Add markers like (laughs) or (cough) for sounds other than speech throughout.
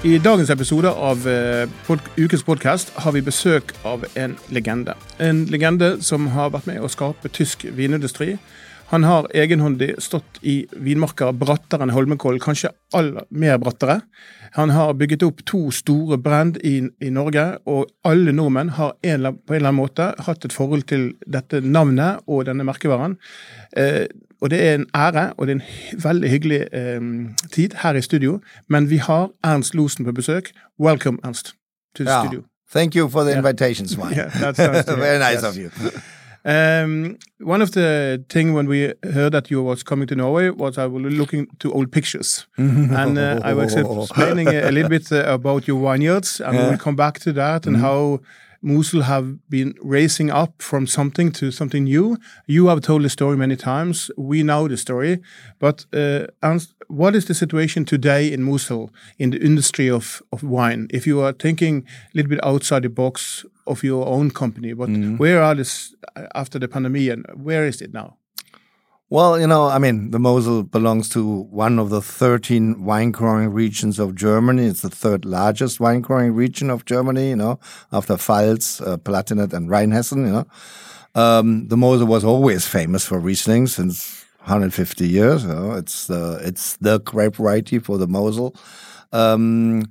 I dagens episode av eh, pod ukens podkast har vi besøk av en legende. En legende som har vært med å skape tysk vinindustri. Han har egenhåndig stått i vinmarker brattere enn Holmenkollen, kanskje aller mer brattere. Han har bygget opp to store brand i, i Norge, og alle nordmenn har en, på en eller annen måte hatt et forhold til dette navnet og denne merkevaren. Eh, og det er en ære, og det er en veldig hyggelig eh, tid her i studio. Men vi har Ernst Losen på besøk. Welcome, Ernst, to the ja. studio. Thank you for the invitation, Svein. (laughs) Yeah, that's nice. (laughs) Very nice Yes. of you. Um, one of the thing when we heard that you was coming to Norway was I was looking to old pictures, (laughs) and uh, I was (laughs) explaining a little bit uh, about your vineyards, and Yeah. we'll come back to that and how Mosel have been raising up from something to something new. You have told the story many times. We know the story, but uh, what is the situation today in Mosel in the industry of, of wine? If you are thinking a little bit outside the box of your own company, but where are this after the pandemic and where is it now? Well, you know, I mean, the Mosel belongs to one of the 13 wine growing regions of Germany. It's the third largest wine growing region of Germany, you know, after Pfalz, uh, Palatinate, and Rheinhessen, you know. Um, the Mosel was always famous for Riesling since 150 years. You know, it's the it's the grape variety for the Mosel. Um,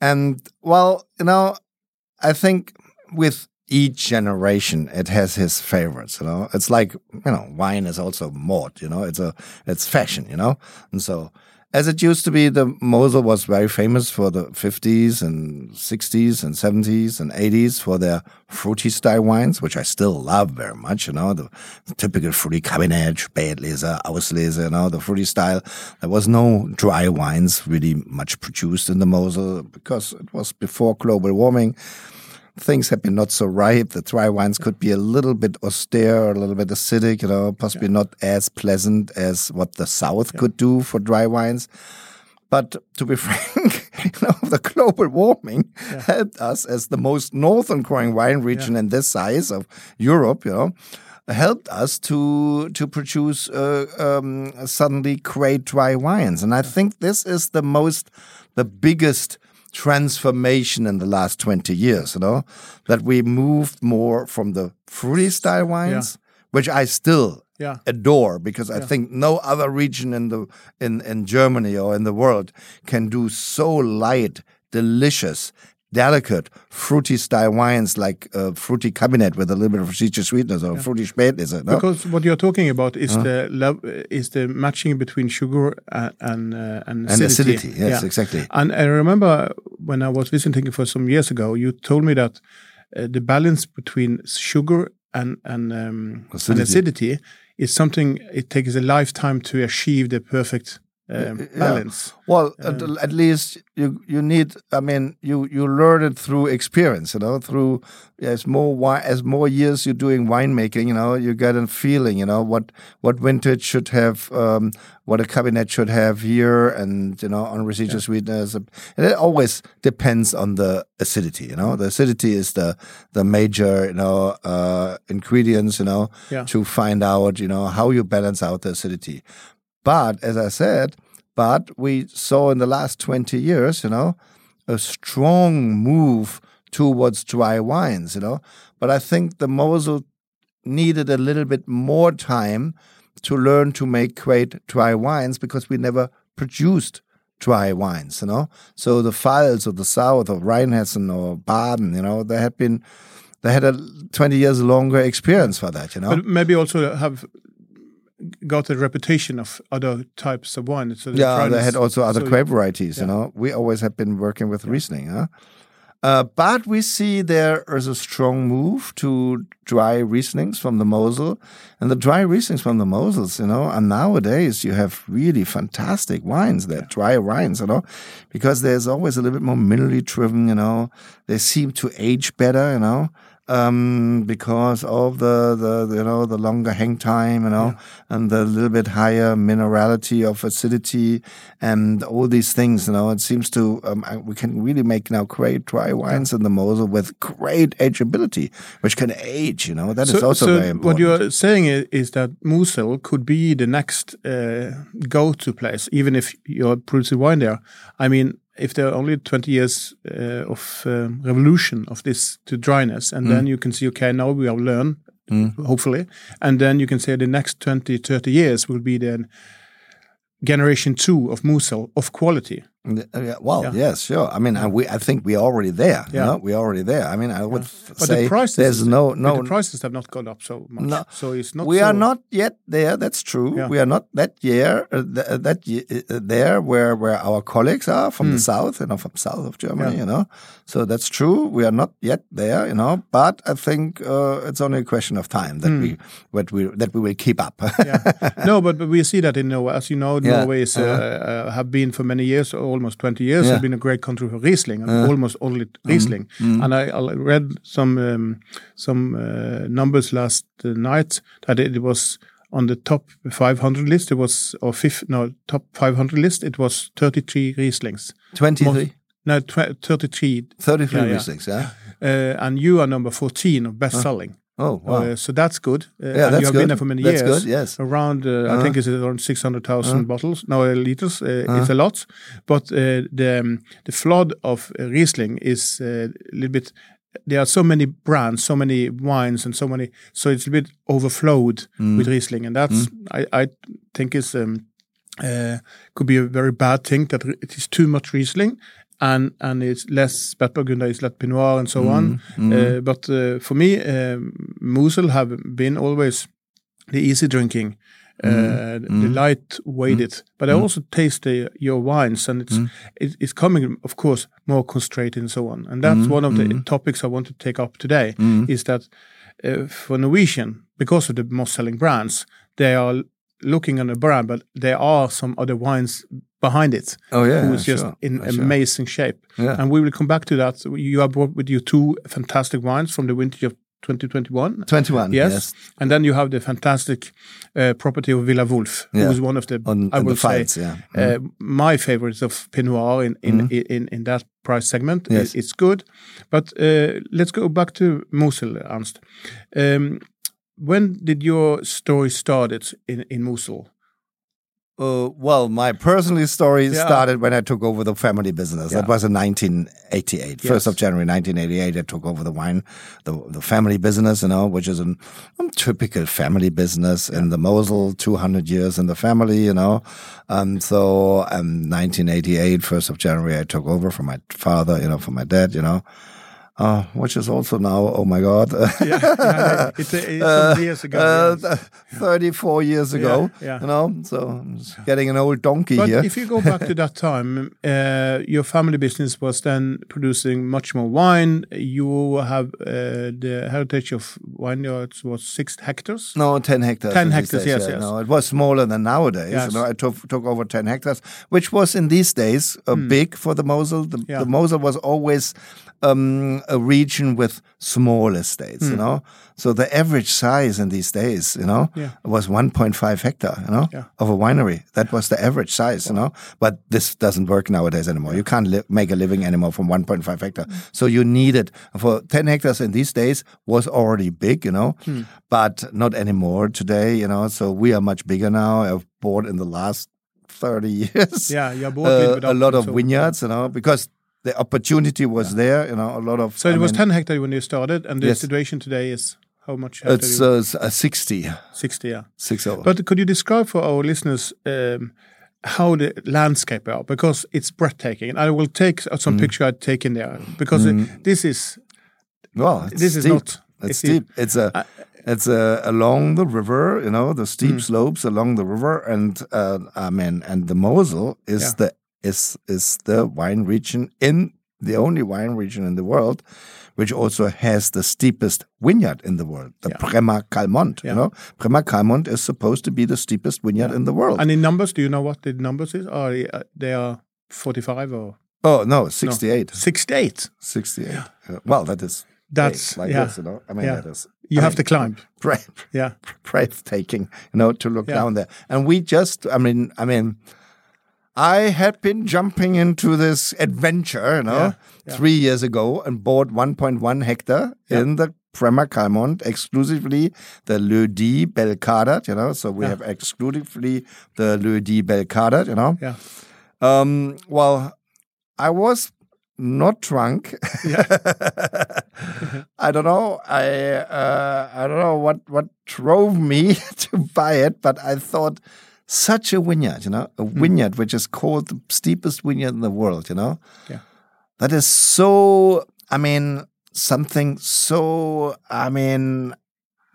and well, you know, I think with each generation it has his favorites you know? It's like you know wine is also mode you know? It's a it's fashion you know? And so as it used to be the Mosel was very famous for the 50s and 60s and 70s and 80s for their fruity style wines which I still love very much you know? The, the typical fruity Kabinett Spätlese Auslese you know? The fruity style. There was no dry wines really much produced in the Mosel because it was before global warming things have been not so ripe. The dry wines could be a little bit austere, a little bit acidic, you know, possibly not as pleasant as what the South could do for dry wines. But to be (laughs) frank, you know, the global warming helped us as the most northern growing wine region in this size of Europe, you know, helped us to to produce uh, um, suddenly great dry wines. And I think this is the most, the biggest transformation in the last 20 years, you know, that we moved more from the fruity style wines, which I still Yeah. adore because I think no other region in the in, in Germany or in the world can do so light, delicious, delicate, fruity style wines like uh, fruity Kabinett with a little bit of citrus sweetness or fruity spätlese. No? Because what you're talking about is the love, is the matching between sugar and and, uh, and, And acidity, yes, exactly. And I remember when I was visiting for some years ago, you told me that uh, the balance between sugar and and, um, and Acidity. acidity is something it takes a lifetime to achieve the perfect um, balance. Well, at, at least you you need. I mean, you you learn it through experience. You know, through as more as more years you're doing winemaking. You know, you get a feeling. You know what what vintage should have, um, what a Kabinett should have here, and you know on residual sweetness. And it always depends on the acidity. You know, the acidity is the the major you know uh, ingredients. You know, Yeah. to find out you know how you balance out the acidity. But as I said, but we saw in the last 20 years, you know, a strong move towards dry wines, you know. But I think the Mosel needed a little bit more time to learn to make great dry wines because we never produced dry wines, you know. So the Pfalz of the south of Rheinhessen or Baden, you know, they had been they had a 20 years longer experience for that, you know. But maybe also have got a reputation of other types of wine. So Yeah, they had also other so- grape varieties. You know, we always have been working with Riesling. Huh? Uh, but we see there is a strong move to dry Rieslings from the Mosel, and the dry Rieslings from the Mosels, you know, and nowadays you have really fantastic wines. They're dry wines, you know, because there's always a little bit more minerally driven. You know, they seem to age better. You know. Um, because of the, the, you know, the longer hang time, you know, and the little bit higher minerality of acidity and all these things, you know, it seems to, um, we can really make now great dry wines in the Mosel with great ageability, which can age, you know, that is also very important. What you're saying is that Mosel could be the next uh, go-to place, even if you're producing wine there. I mean, if there are only 20 years uh, of um, revolution of this to dryness, and Mm. then you can see, okay, now we have learned, hopefully, and then you can say the next 20, 30 years will be the generation two of Mosel of quality. Uh, yeah, well, Yeah. yes, sure. I mean, I, we, I think we're already there. You Yeah. we're already there. I mean, I would f- But say the prices, there's no, but no, the prices have not gone up so much. No. So it's not. we so, are not yet there. That's true. Yeah. We are not that year uh, uh, that ye- uh, there where where our colleagues are from the south, you know, from south of Germany. Hmm. Yeah. You know, so that's true. We are not yet there. You know, but I think uh, it's only a question of time that we that we that we will keep up. Hmm. yeah. No, but, but we see that in Norway. As you know, (laughs) Yeah. Norway is, uh, Uh-huh. uh, have been for many years, almost 20 years, Yeah. have been a great country for Riesling, and Uh-huh. almost only Mm-hmm. Riesling. And I, I read some um, some uh, numbers last uh, night that it was on the top 500 list. It was or fifth, no top 500 list. It was 33 Rieslings. 23, No, tw- 33. 33 Yeah, yeah. Rieslings, yeah. Uh, and you are number 14 of best selling. Oh, wow. Uh, so that's good. Uh, Yeah, that's you have good. been there for many That's years. good, yes. Around, uh, I Uh-huh. think it's around 600,000 bottles, no uh, liters. Uh, Uh-huh. It's a lot. But uh, the um, the flood of uh, Riesling is uh, a little bit. There are so many brands, so many wines, and so many. So it's a bit overflowed Mm. with Riesling, and that's I, I think is um, uh, could be a very bad thing that it is too much Riesling. And, and it's less Spätburgunder, it's less Pinot and so mm, on. Uh, but uh, for me, eh, um, Mosel have been always the easy drinking, uh, the light weighted. But I also taste the, your wines, and it's it, it's coming, of course, more constrained and so on. And that's one of the topics I want to take up today. Is that uh, for Norwegian, because of the most selling brands, they are looking on the brand, but there are some other wines behind it. Oh, yeah, who is just sure. in Sure. amazing shape. Yeah. And we will come back to that. You have brought with you two fantastic wines from the vintage of 2021. 21, Yes. yes. And then you have the fantastic uh, property of Villa Wolf, Yeah. who is one of the, On- I will say, fights, yeah. Mm-hmm. uh, my favorites of Pinot Noir in, in, in, in that price segment. Yes. it's good. But uh, let's go back to Mosel, Ernst. Um, when did your story started in, in Mosel? Uh, well, my personal story Yeah. started when I took over the family business. That was in 1988. First of January 1988, I took over the wine, the, the family business, you know, which is an, um, typical family business in the Mosel, 200 years in the family, you know. Um, so, um, 1988, 1st of January, I took over from my father, you know, from my dad, you know. Uh, which is also now, oh my God, yeah, yeah, it's, it's some years ago. uh, yes. 34 years ago, yeah. you know, so I'm getting an old donkey But here. if you go back to that time, uh, your family business was then producing much more wine. You have uh, the heritage of vineyards was six hectares. No, 10 hectares. 10 hectares, days, yes, yeah. yes. No, it was smaller than nowadays. Yes. You know, I took, took over 10 hectares, which was in these days uh, big for the Mosel. The. Yeah. the Mosel was always um, a region with small estates, you know. So the average size in these days, you know, Hmm. Yeah. was 1.5 hectare, you know, Yeah. of a winery. That was the average size, you know. But this doesn't work nowadays anymore. You can't li- make a living anymore from 1.5 hectare. Hmm. So you need it for 10 hectares in these days was already big, you know, Hmm. but not anymore today, you know. So we are much bigger now. I've bought in the last 30 (laughs) years Yeah, you bought a uh, a lot of vineyards, you know, because the opportunity was there, you know, a lot of. So I it was mean, 10 hectares when you started, and the Yes. situation today is how much? It's hectare uh, uh, 60, 60, yeah. 60. But could you describe for our listeners um, how the landscape are? Because it's breathtaking. And I will take Mm. some picture I'd taken there because uh, this is well, this is not- It's it's steep. It's a. It's uh, along the river, you know, the steep slopes along the river, and uh, I mean, and the Mosel is Yeah. the is is the wine region in the only wine region in the world, which also has the steepest vineyard in the world, the Yeah. Bremmer Calmont. Yeah. You know, Bremmer Calmont is supposed to be the steepest vineyard in the world. And in numbers, do you know what the numbers is? Are they, uh, they are 45 or oh no, sixty-eight. 68? 68. Yeah. Well, that is That's- like yeah. this, you know. I mean, Yeah. that is. You I have mean, to climb. (laughs) breath, Yeah. (laughs) breathtaking, you know, to look Yeah. down there. And we just, I mean, I mean, I had been jumping into this adventure, you know, Yeah, yeah. three years ago and bought 1.1 hectare in the Bremmer Calmont, exclusively the Le Di Belcadat, you know. So we Yeah. have exclusively the Le Di Belcadat, you know. Yeah. Um, well, I was not drunk. (laughs) I don't know. I uh, I don't know what what drove me (laughs) to buy it, but I thought such a vineyard, you know, a Hmm. vineyard which is called the steepest vineyard in the world, you know. Yeah. That is so. I mean, something so. I mean,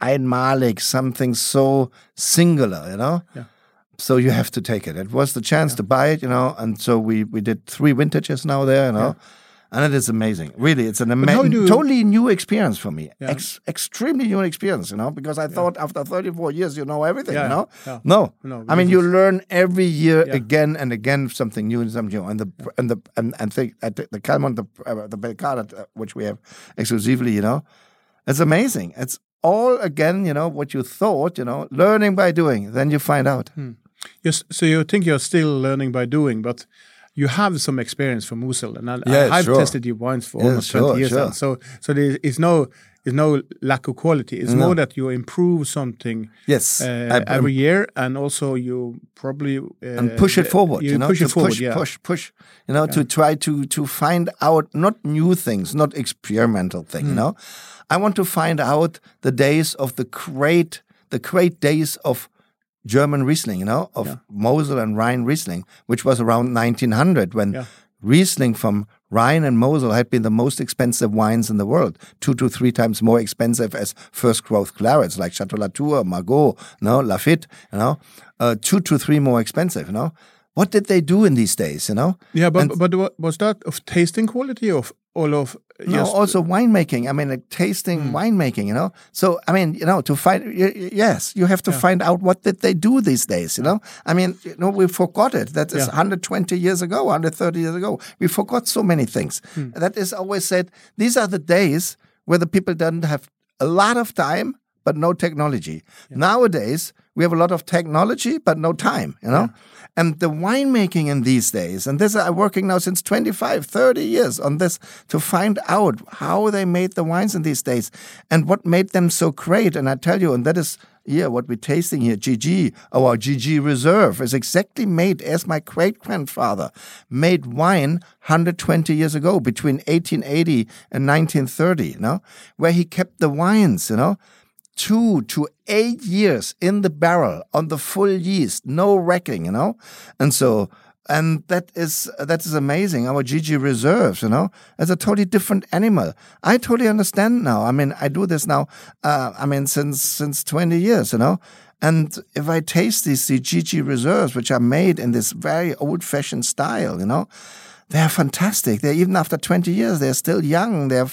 einmalig, something so singular, you know. Yeah. So you have to take it. It was the chance to buy it, you know, and so we we did three vintages now there, you know, and it is amazing. Really, it's an amazing, totally new experience for me. Yeah. Ex- extremely new experience, you know, because I thought after 34 years you know everything, Yeah, you know. yeah. No, No, I mean you learn every year Yeah. again and again something new and something new. And the and the and, and the, at the, the Calmont, the uh, the Belcarat, uh, which we have exclusively, you know, it's amazing. It's all again, you know, what you thought, you know, learning by doing. Then you find out. Hmm. Yes, so you think you're still learning by doing, but you have some experience from Mosel, and I, Yeah, I've sure. tested your wines for Yeah, almost sure, 20 years sure. So, so there is no is no lack of quality. It's No. more that you improve something Yes, uh, I- every year, and also you probably uh, and push it forward. You, You, know, push to it forward. push, yeah, push, push. You know, to try to to find out not new things, not experimental thing. Hmm. You know, I want to find out the days of the great, the great days of German Riesling. You know, of Mosel and Rhine Riesling, which was around 1900 when Yeah. Riesling from Rhine and Mosel had been the most expensive wines in the world, two to three times more expensive as first growth clarets like Chateau Latour, Margaux, no, Lafite, you know, uh, two to three more expensive, you know. What did they do in these days, you know? yeah. But And- but what, was that of tasting quality of all of? No, also winemaking. I mean, like tasting hmm. winemaking. You know, so I mean, you know, to find yes, you have to find out what did they do these days. You know, I mean, you know, we forgot it. That is Yeah. 120 years ago, 130 years ago. We forgot so many things. Hmm. That is always said. These are the days where the people didn't have a lot of time but no technology. Nowadays, we have a lot of technology but no time. You know. And the winemaking in these days, and this I'm working now since 25, 30 years on this to find out how they made the wines in these days and what made them so great. And I tell you, and that is yeah, what we're tasting here, GG, our GG Reserve, is exactly made as my great grandfather made wine 120 years ago, between 1880 and 1930, you know, where he kept the wines, you know, two to eight years in the barrel on the full yeast, no racking, you know? And so, and that is that is amazing. Our GG reserves, you know, it's a totally different animal. I totally understand now. I mean, I do this now. Uh, I mean, since since twenty years, you know. And if I taste these the GG reserves, which are made in this very old-fashioned style, you know, they're fantastic. They're even after 20 years, they're still young. They're,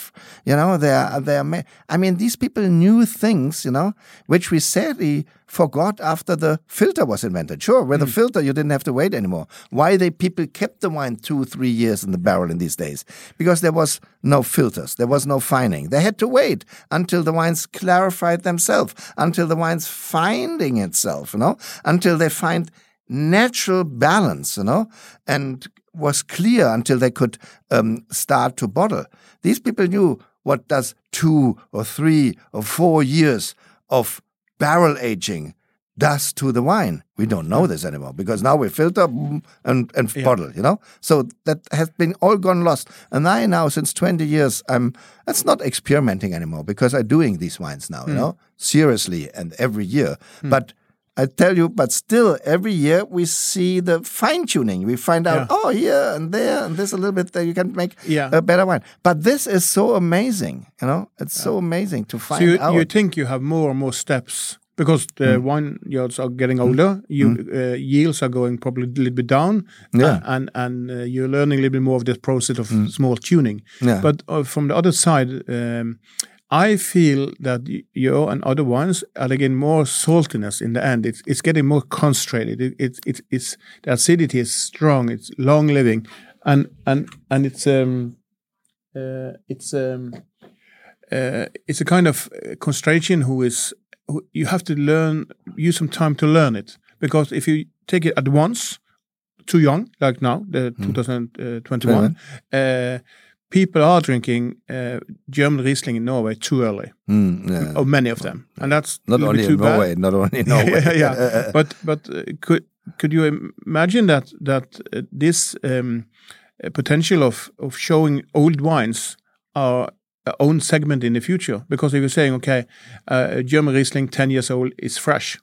you know, they're, they're, ma- I mean, these people knew things, you know, which we sadly forgot after the filter was invented. Sure, with the mm. filter, you didn't have to wait anymore. Why they people kept the wine two, three years in the barrel in these days? Because there was no filters. There was no fining. They had to wait until the wines clarified themselves, until the wine's finding itself, you know, until they find natural balance, you know, and was clear until they could um, start to bottle. These people knew what does two or three or four years of barrel aging does to the wine. We don't know this anymore because now we filter and, and bottle, you know? So that has been all gone lost. And I now, since 20 years, I'm, it's not experimenting anymore because I'm doing these wines now, you know, seriously and every year. But I tell you, but still, every year we see the fine tuning. We find out, Yeah. oh, here and there, and there's a little bit that you can make Yeah. a better wine. But this is so amazing, you know. It's so amazing to find So you, out. you think you have more and more steps because the Mm. vineyards are getting older, you uh, yields are going probably a little bit down, Yeah. and and uh, you're learning a little bit more of this process of small tuning. Mm. Yeah. But uh, from the other side, um, I feel that y- your and other ones are again more saltiness in the end. It's it's getting more concentrated. It, it, it it's the acidity is strong. It's long living, and and and it's um uh, it's um uh, it's a kind of uh, concentration who is who you have to learn use some time to learn it because if you take it at once too young like now the 2021 uh, people are drinking uh, German Riesling in Norway too early Mm, yeah. or many of them and that's Not only too in Norway, bad. not only in Norway. (laughs) yeah, yeah. (laughs) but but uh, could could you imagine that that uh, this um, uh, potential of of showing old wines are uh, own segment in the future? Because if you're saying, okay, uh, German Riesling, ten years old, is fresh.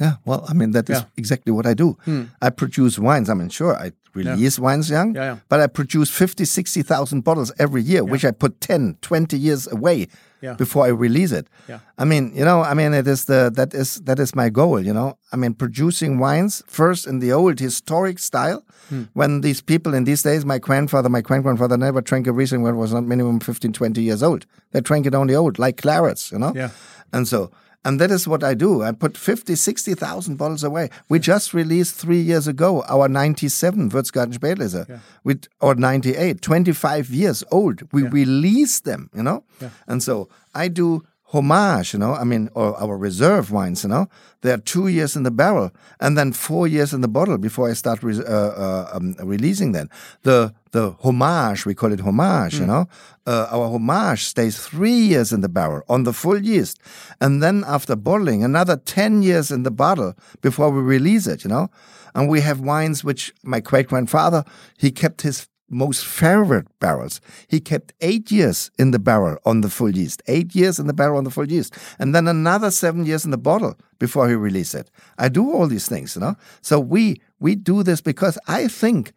Yeah, well, I mean, that is Yeah. exactly what I do. I produce wines. I mean, sure, I release wines young, Yeah, yeah. but I produce 50, 60,000 bottles every year, which I put 10, 20 years away Yeah. before I release it. Yeah. I mean, you know, I mean, it is the, that is, that is my goal, you know, I mean, producing wines first in the old historic style. Hmm. When these people in these days, my grandfather, my grand grandfather never drank a Riesling when it was not minimum 15, 20 years old. They drank it only old, like clarets, you know? Yeah. And so, and that is what I do. I put 50, 60,000 bottles away. We just released three years ago our 97 Würzgarten Spätlese, with, or 98, 25 years old. We release them, you know? And so I do homage, you know, I mean, or our reserve wines, you know, they're two years in the barrel and then four years in the bottle before I start re- uh, uh, um, releasing them. The the homage, we call it homage, you know, uh, our homage stays three years in the barrel on the full yeast, and then after bottling, another ten years in the bottle before we release it, you know. And we have wines which my great grandfather he kept his most favorite barrels. He kept eight years in the barrel on the full yeast, eight years in the barrel on the full yeast, and then another seven years in the bottle before he released it. I do all these things, you know. So we we do this because I think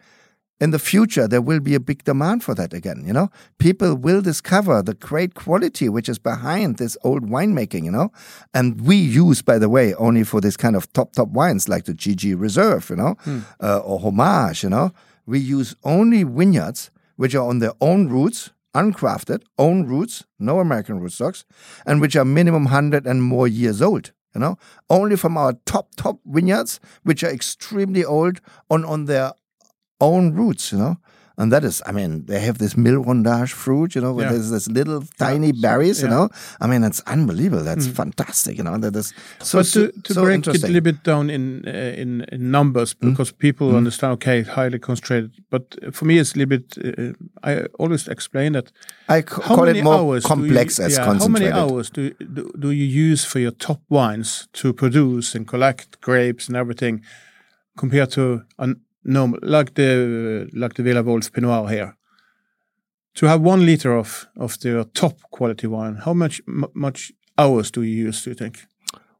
in the future there will be a big demand for that again. You know, people will discover the great quality which is behind this old winemaking. You know, and we use, by the way, only for this kind of top top wines like the GG Reserve. You know, uh, or Homage. You know, we use only vineyards which are on their own roots. Ungrafted, own roots, no American rootstocks, and which are minimum 100 and more years old you know only from our top top vineyards which are extremely old on on their own roots you know and that is i mean they have this millerandage fruit you know where Yeah. there's this little tiny berries you yeah. know i mean it's unbelievable that's fantastic you know that is so but to, to so break it a little bit down in uh, in, in numbers, because people understand, okay, highly concentrated. But for me, it's a little bit. Uh, I always explain that i call it more complex you, as yeah, How many hours do, do do you use for your top wines to produce and collect grapes and everything, compared to a normal like the like the Villa Wolf Pinot Noir here? To have one liter of of the top quality wine, how much much hours do you use? Do you think?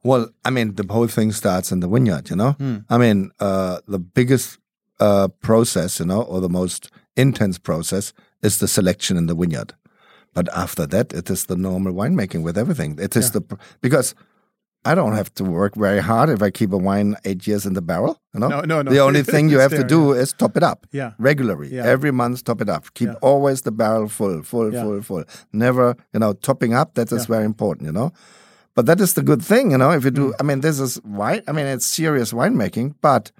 Well, I mean, the whole thing starts in the vineyard, you know? Hmm. I mean, uh, the biggest uh, process, you know, or the most intense process is the selection in the vineyard. But after that, it is the normal winemaking with everything. It is the, because I don't have to work very hard if I keep a wine eight years in the barrel, you know? No, no, no. The only (laughs) thing you have to there, do is top it up Yeah. regularly. Yeah. Every month, top it up. Keep Yeah. always the barrel full, full, Yeah. full, full. Never, you know, topping up. That is Yeah. very important, you know. But that is the good thing, you know. If you do, Mm. I mean, this is wine. I mean, it's serious winemaking, but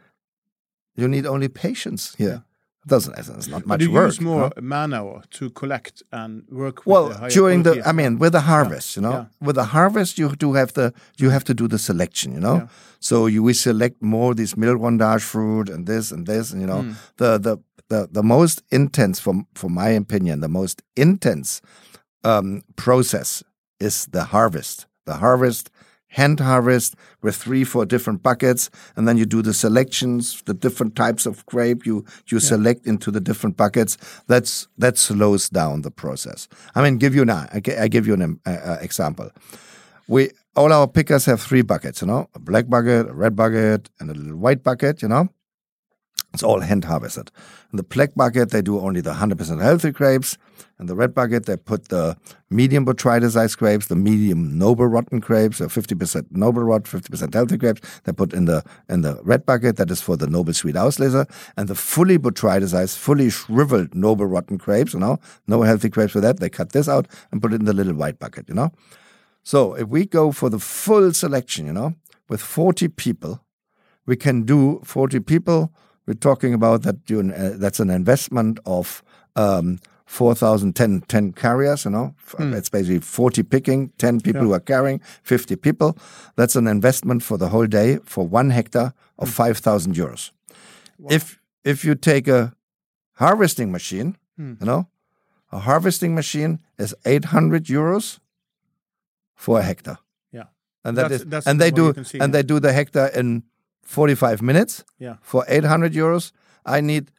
you need only patience here. Doesn't. It's not much do you work. use more you man hour to collect and work the Well, higher during the. I mean, with the harvest, you know, Yeah. with the harvest, you do have the, you have to do the selection, you know. Yeah. So you we select more this millerandage fruit and this and this, and you know, Hmm. the the the the most intense, from for my opinion, the most intense um, process is the harvest. The harvest, hand harvest with three, four different buckets, and then you do the selections, the different types of grape you you select into the different buckets. That's that slows down the process. I mean, give you an I I give you an uh, example. We all our pickers have three buckets, you know, a black bucket, a red bucket, and a little white bucket, you know. It's all hand harvested. In the black bucket, they do only the 100% healthy grapes. In the red bucket, they put the medium botrytis grapes, the medium noble rotten grapes, or 50% noble rot, 50% healthy grapes. They put in the in the red bucket, that is for the noble sweet Auslese, and the fully botrytis, fully shriveled noble rotten grapes, you know, no healthy grapes for that. They cut this out and put it in the little white bucket, you know. So if we go for the full selection, you know, with 40 people, we can do 40 people we're talking about that uh, that's an investment of um, 4,000, 10, 10 carriers, you know. Mm. It's basically 40 picking, 10 people yeah. who are carrying, 50 people. That's an investment for the whole day for one hectare of mm. 5,000 euros. Wow. If, if you take a harvesting machine, mm. you know, a harvesting machine is 800 euros for a hectare. Yeah. And that that's, is, that's and they do and yeah. they do the hectare in 45 minutes yeah. for 800 euros. I need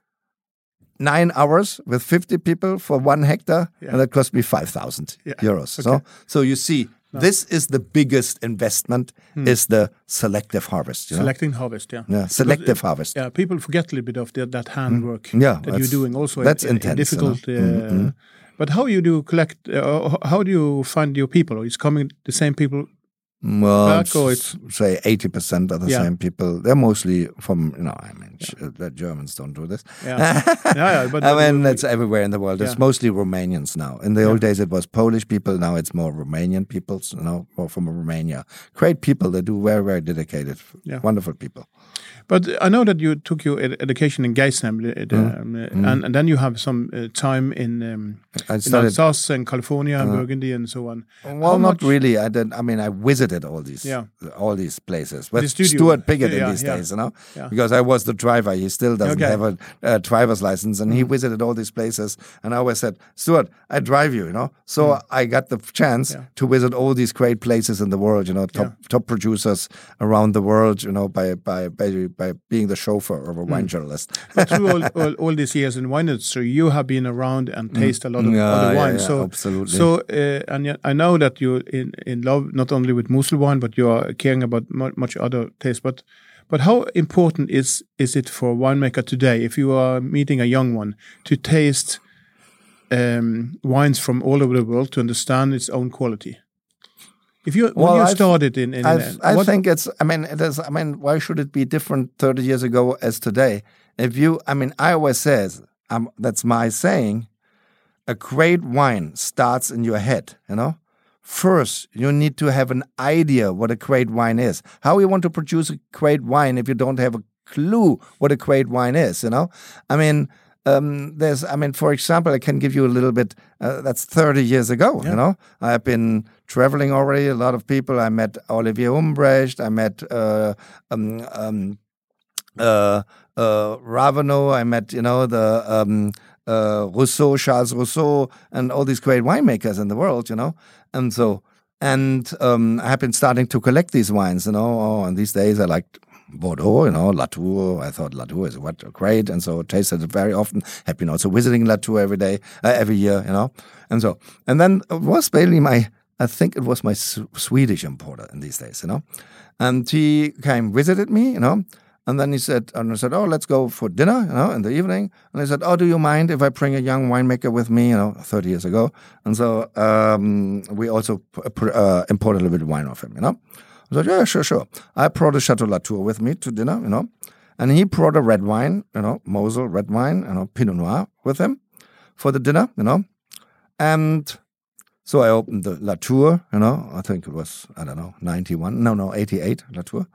nine hours with 50 people for one hectare, yeah. and that cost me 5,000 yeah. euros. Okay. So, so you see, no. this is the biggest investment hmm. is the selective harvest. Selecting know? harvest, yeah. Yeah, selective harvest. Yeah, people forget a little bit of the, that handwork mm. yeah, that you're doing also. That's in, intense. difficult. You know? uh, mm -hmm. But how you do collect? Uh, how do you find your people? Is coming the same people well, it's, say eighty percent are the yeah. same people. They're mostly from you know. I mean, yeah. the Germans don't do this. Yeah, (laughs) yeah, yeah but I mean, it's everywhere in the world. It's mostly Romanians now. In the old days, it was Polish people. Now it's more Romanian people. You know, more from Romania. Great people. They do very, very dedicated. Wonderful people. But I know that you took your ed education in Geisenheim, mm. um, mm. And, and, then you have some uh, time in, um, in Alsace and California, uh, Burgundy, and so on. Well, How not much? really. I did. I mean, I visited all these, yeah. all these places with Stuart Piggott yeah, in these yeah, days, you know, because I was the driver. He still doesn't okay. have a, a, driver's license, and mm. he visited all these places. And I always said, Stuart, I drive you, you know. So mm. I got the chance to visit all these great places in the world, you know, top top producers around the world, you know, by by by by being the chauffeur of a wine mm. journalist. but through all, (laughs) all, all, these years in wine industry, you have been around and mm. tasted a lot of other wine. So absolutely. So uh, and I know that you're in, in love not only with Mosel wine, but you are caring about much other taste. But but how important is is it for a winemaker today, if you are meeting a young one, to taste um, wines from all over the world to understand its own quality? If you well, when you started in, in, in I think it's. I mean, it is. I mean, why should it be different thirty years ago as today? If you, I mean, I always says, um, that's my saying. A great wine starts in your head. You know, first you need to have an idea what a great wine is. How you want to produce a great wine if you don't have a clue what a great wine is? You know, I mean um, there's, I mean, for example, I can give you a little bit. Uh, that's 30 years ago. Yeah. You know, I've been traveling already. A lot of people. I met Olivier Humbrecht. I met uh, um, um, uh, uh, Raveneau. I met, you know, the um, uh, Rousseau, Charles Rousseau, and all these great winemakers in the world. You know, and so. And um, I have been starting to collect these wines, you know. Oh, and these days I like Bordeaux, you know, Latour. I thought Latour is what great, and so tasted it very often. Had been also visiting Latour every day, uh, every year, you know, and so and then it was basically my, I think it was my Swedish importer in these days, you know, and he came visited me, you know, and then he said, and I said, oh, let's go for dinner, you know, in the evening. And he said, oh, do you mind if I bring a young winemaker with me, you know, 30 years ago? And so um, we also uh, imported a little bit of wine off him, you know. I said, yeah, sure, sure. I brought a Chateau Latour with me to dinner, you know, and he brought a red wine, you know, Mosel red wine, you know, Pinot Noir with him for the dinner, you know. And so I opened the Latour, you know, I think it was, I don't know, 91, no, no, 88 Latour.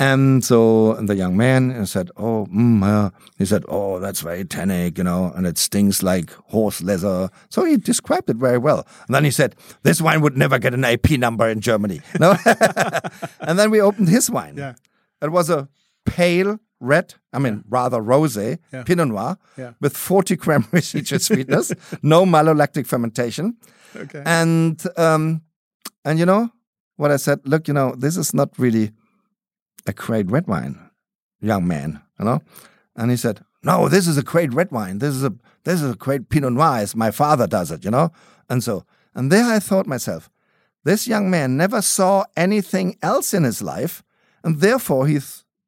And so the young man said, "Oh, mm, uh, he said, oh, that's very tannic, you know, and it stings like horse leather." So he described it very well. And then he said, "This wine would never get an AP number in Germany." (laughs) No, (laughs) and then we opened his wine. Yeah, it was a pale red, I mean, rather rosé yeah. Pinot Noir yeah. with 40 gram (laughs) residual sweetness, no malolactic fermentation, okay. and um, and you know what I said? Look, you know, this is not really a great red wine, young man, you know? And he said, No, this is a great red wine. This is a this is a great Pinot Noir as my father does it, you know? And so and there I thought myself, this young man never saw anything else in his life, and therefore he,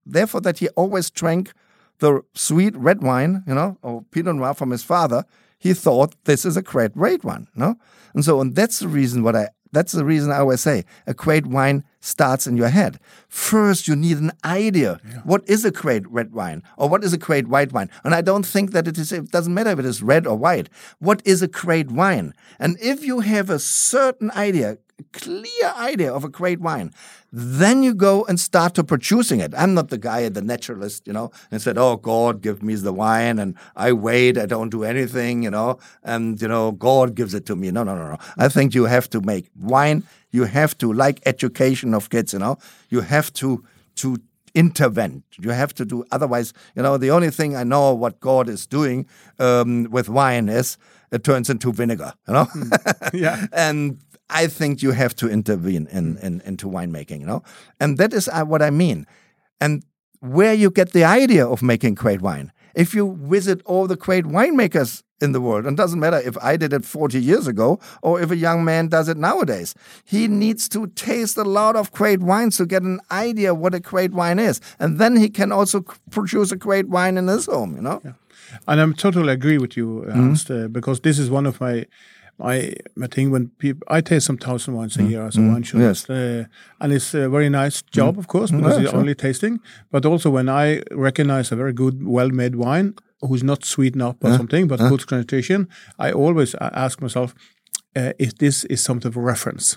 therefore that he always drank the sweet red wine, you know, or Pinot Noir from his father. He thought this is a great red wine, no, and so and that's the reason what I that's the reason I always say a great wine starts in your head. First, you need an idea. Yeah. What is a great red wine or what is a great white wine? And I don't think that it is, it doesn't matter if it is red or white. What is a great wine? And if you have a certain idea, clear idea of a great wine, then you go and start to producing it. I'm not the guy, the naturalist, you know, and said, "Oh, God, give me the wine," and I wait, I don't do anything, you know, and you know, God gives it to me. No, no, no, no. I think you have to make wine. You have to, like education of kids, you know, you have to to intervene. You have to do otherwise. You know, the only thing I know what God is doing um, with wine is it turns into vinegar. You know, mm. yeah, (laughs) and I think you have to intervene in, in into winemaking, you know, and that is uh, what I mean. And where you get the idea of making great wine. If you visit all the great winemakers in the world, and doesn't matter if I did it 40 years ago or if a young man does it nowadays, he needs to taste a lot of great wines to get an idea what a great wine is, and then he can also produce a great wine in his home. You know. Yeah. And I'm totally agree with you, Ernst, mm -hmm. uh, because this is one of my I I think when people I taste some thousand wines a mm. year as a mm. wine journalist, yes. uh, and it's a very nice job, mm. of course, because yeah, it's sure. only tasting. But also when I recognize a very good, well-made wine who's not sweetened up or yeah. something, but good concentration, I always ask myself uh, if this is something of a reference.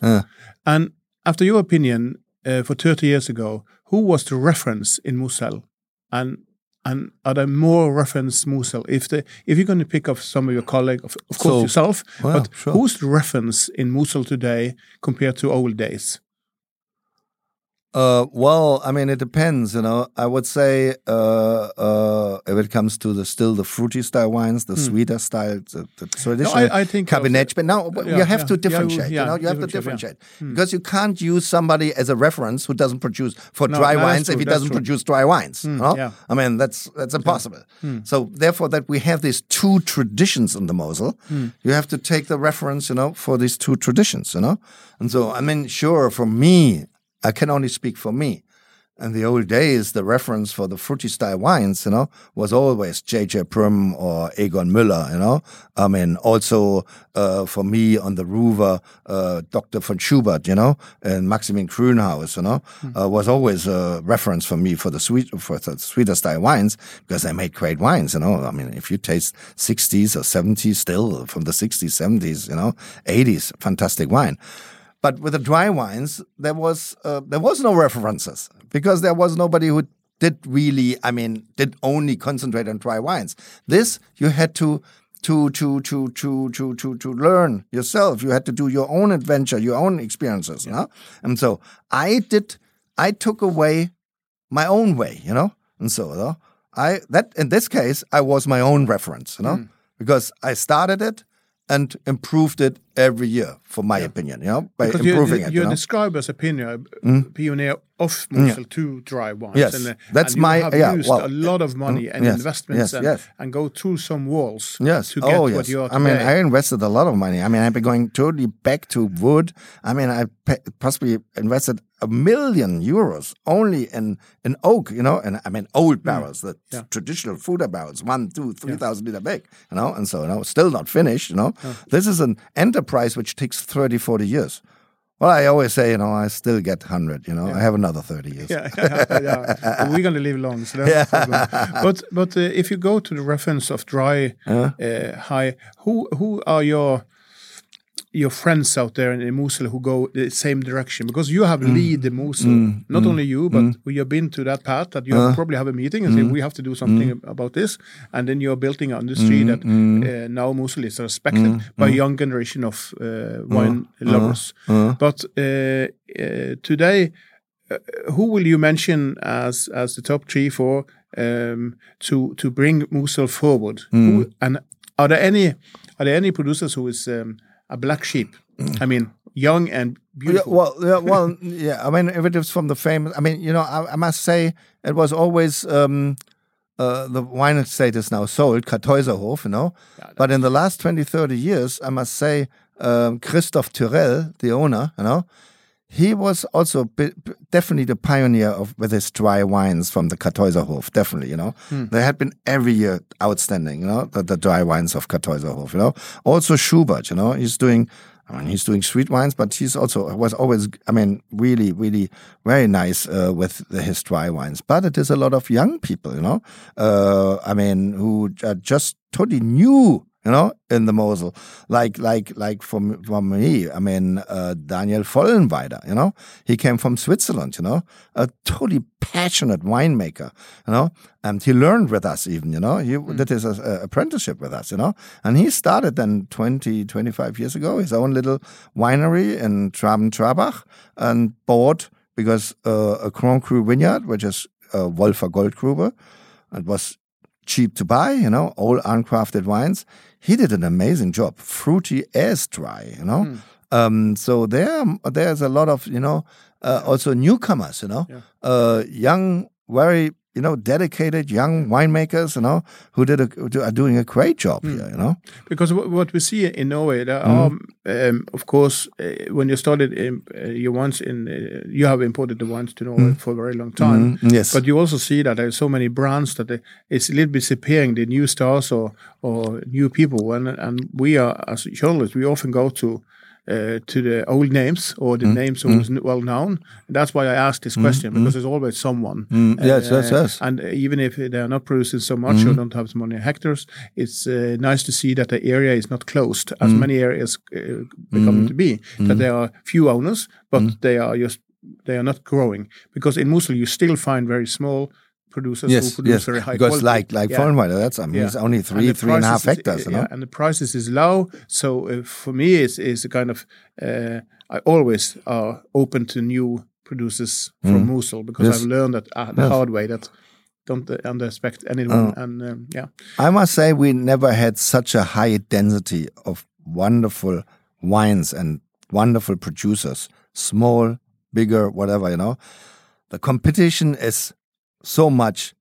And after your opinion, uh, for 30 years ago, who was the reference in Moselle? And and are there more reference Moselle? If the if you're going to pick up some of your colleagues, of, of course so, yourself, well, but sure. who's the reference in Moselle today compared to old days? Uh, well, I mean, it depends. You know, I would say uh, uh, if it comes to the still the fruity style wines, the mm. sweeter style, the, the traditional no, I, I think Kabinett. But now yeah, you have yeah, to differentiate. Yeah, you know, you have to differentiate mm. because you can't use somebody as a reference who doesn't produce for no, dry wines if he doesn't true. produce dry wines. Mm, no? yeah. I mean, that's that's impossible. Hmm. So therefore, that we have these two traditions in the Mosel, hmm. you have to take the reference, you know, for these two traditions. You know, and so I mean, sure, for me, I can only speak for me. In the old days, the reference for the fruity style wines, you know, was always J.J. Prüm or Egon Müller, you know. I mean, also uh, for me on the Ruwer, uh, Dr. von Schubert, you know, and Maximin Grünhaus, you know, mm. uh, was always a reference for me for the sweet for the sweeter style wines because they made great wines, you know. I mean, if you taste 60s or 70s, still from the 60s, 70s, you know, 80s, fantastic wine. But with the dry wines, there was uh, there was no references because there was nobody who did really, I mean, did only concentrate on dry wines. This you had to to to to to to to to learn yourself. You had to do your own adventure, your own experiences, yeah. And so I did. I took away my own way, you know. And so you I that in this case I was my own reference, you know, mm. because I started it and improved it every year, for my yeah. opinion, you know, by because improving you, it. You, you know? describe as a pioneer, mm? pioneer of Mosel yeah. to dry wines. Yes, and, uh, that's and my. have yeah, used well, a lot of money mm, and yes, investments yes, and, yes. and go through some walls. Yes, to get oh, yes. what you are. Today. I mean, I invested a lot of money. I mean, I've been going totally back to wood. I mean, I possibly invested a million euros only in in oak, you know, and I mean old mm. barrels, the yeah. traditional Fuder barrels, one, two, three thousand liter big, you know, and so you know, still not finished, you know. This is an enterprise which takes 30, 40 years. Well, I always say, you know, I still get 100, you know, yeah. I have another 30 years. Yeah, yeah, yeah. (laughs) we're going to live long, so that's yeah. But, but uh, if you go to the reference of dry, uh, high, who, who are your your friends out there in, Mosel who go the same direction because you have mm. lead the Mosel. Mm. Not mm. only you, but mm. we have been to that path that you uh. probably have a meeting and say mm. we have to do something mm. about this, and then you're building an industry that uh, now Mosel is respected by a young generation of uh, wine lovers. But uh, uh, today, uh, who will you mention as as the top three for um, to to bring Mosel forward? Who, and are there any are there any producers who is um, a black sheep. I mean, young and beautiful. Yeah, well, yeah, well, yeah. I mean, if it is from the famous, I mean, you know, I, I must say it was always um, uh, the wine estate is now sold, Kartäuserhof, you know. Yeah, but in the last 20, 30 years, I must say, um, Christoph Tyrell, the owner, you know, he was also definitely the pioneer of with his dry wines from the Kartäuserhof. Definitely, you know, they had been every year outstanding. You know, the, the dry wines of Kartäuserhof. You know, also Schubert. You know, he's doing. I mean, he's doing sweet wines, but he's also was always. I mean, really, really very nice uh, with the, his dry wines. But it is a lot of young people. You know, uh, I mean, who are just totally new you know, in the Mosel. Like, like, like for, m- for me, I mean, uh, Daniel Vollenweider, you know, he came from Switzerland, you know, a totally passionate winemaker, you know, and he learned with us even, you know, he did his uh, apprenticeship with us, you know, and he started then 20, 25 years ago, his own little winery in Traben-Trarbach and bought, because uh, a Grand Cru vineyard, which is uh, Wolfer Goldgrube, it was cheap to buy, you know, all ungrafted wines. He did an amazing job, fruity as dry, you know. Um, so there, there's a lot of, you know, uh, also newcomers, you know, uh, young, very, you know, dedicated young winemakers, you know, who did a, who are doing a great job here, you know. Because wh- what we see in Norway, there are, um, of course, uh, when you started in, uh, your wines in, uh, you have imported the wines to Norway for a very long time. Mm, yes. But you also see that there are so many brands that they, it's a little bit disappearing, the new stars or or new people. And and we are as journalists, we often go to. Uh, to the old names or the hmm. names who was hmm. well known. That's why I asked this hmm. question because there's always someone. yes, yes, Uh, yes. And even if they are not producing so much or don't have so many hectares, it's uh, nice to see that the area is not closed, as many areas uh, becoming to be. That there are few owners, but they are just they are not growing. Because in Mosel you still find very small producers who Yes, produce yes. very high Because quality. like like Yeah. Vollenweider, that's I mean, Yeah. it's only three the three and a half prices is- hectares, you know. yeah, and the prices is low. So uh, for me, it's is a kind of uh, I always are open to new producers from Mosel because. Yes. I've learned that uh, the hard way that don't uh, underrespect anyone. And um, yeah, I must say we never had such a high density of wonderful wines and wonderful producers, small, bigger, whatever, you know. The competition is so much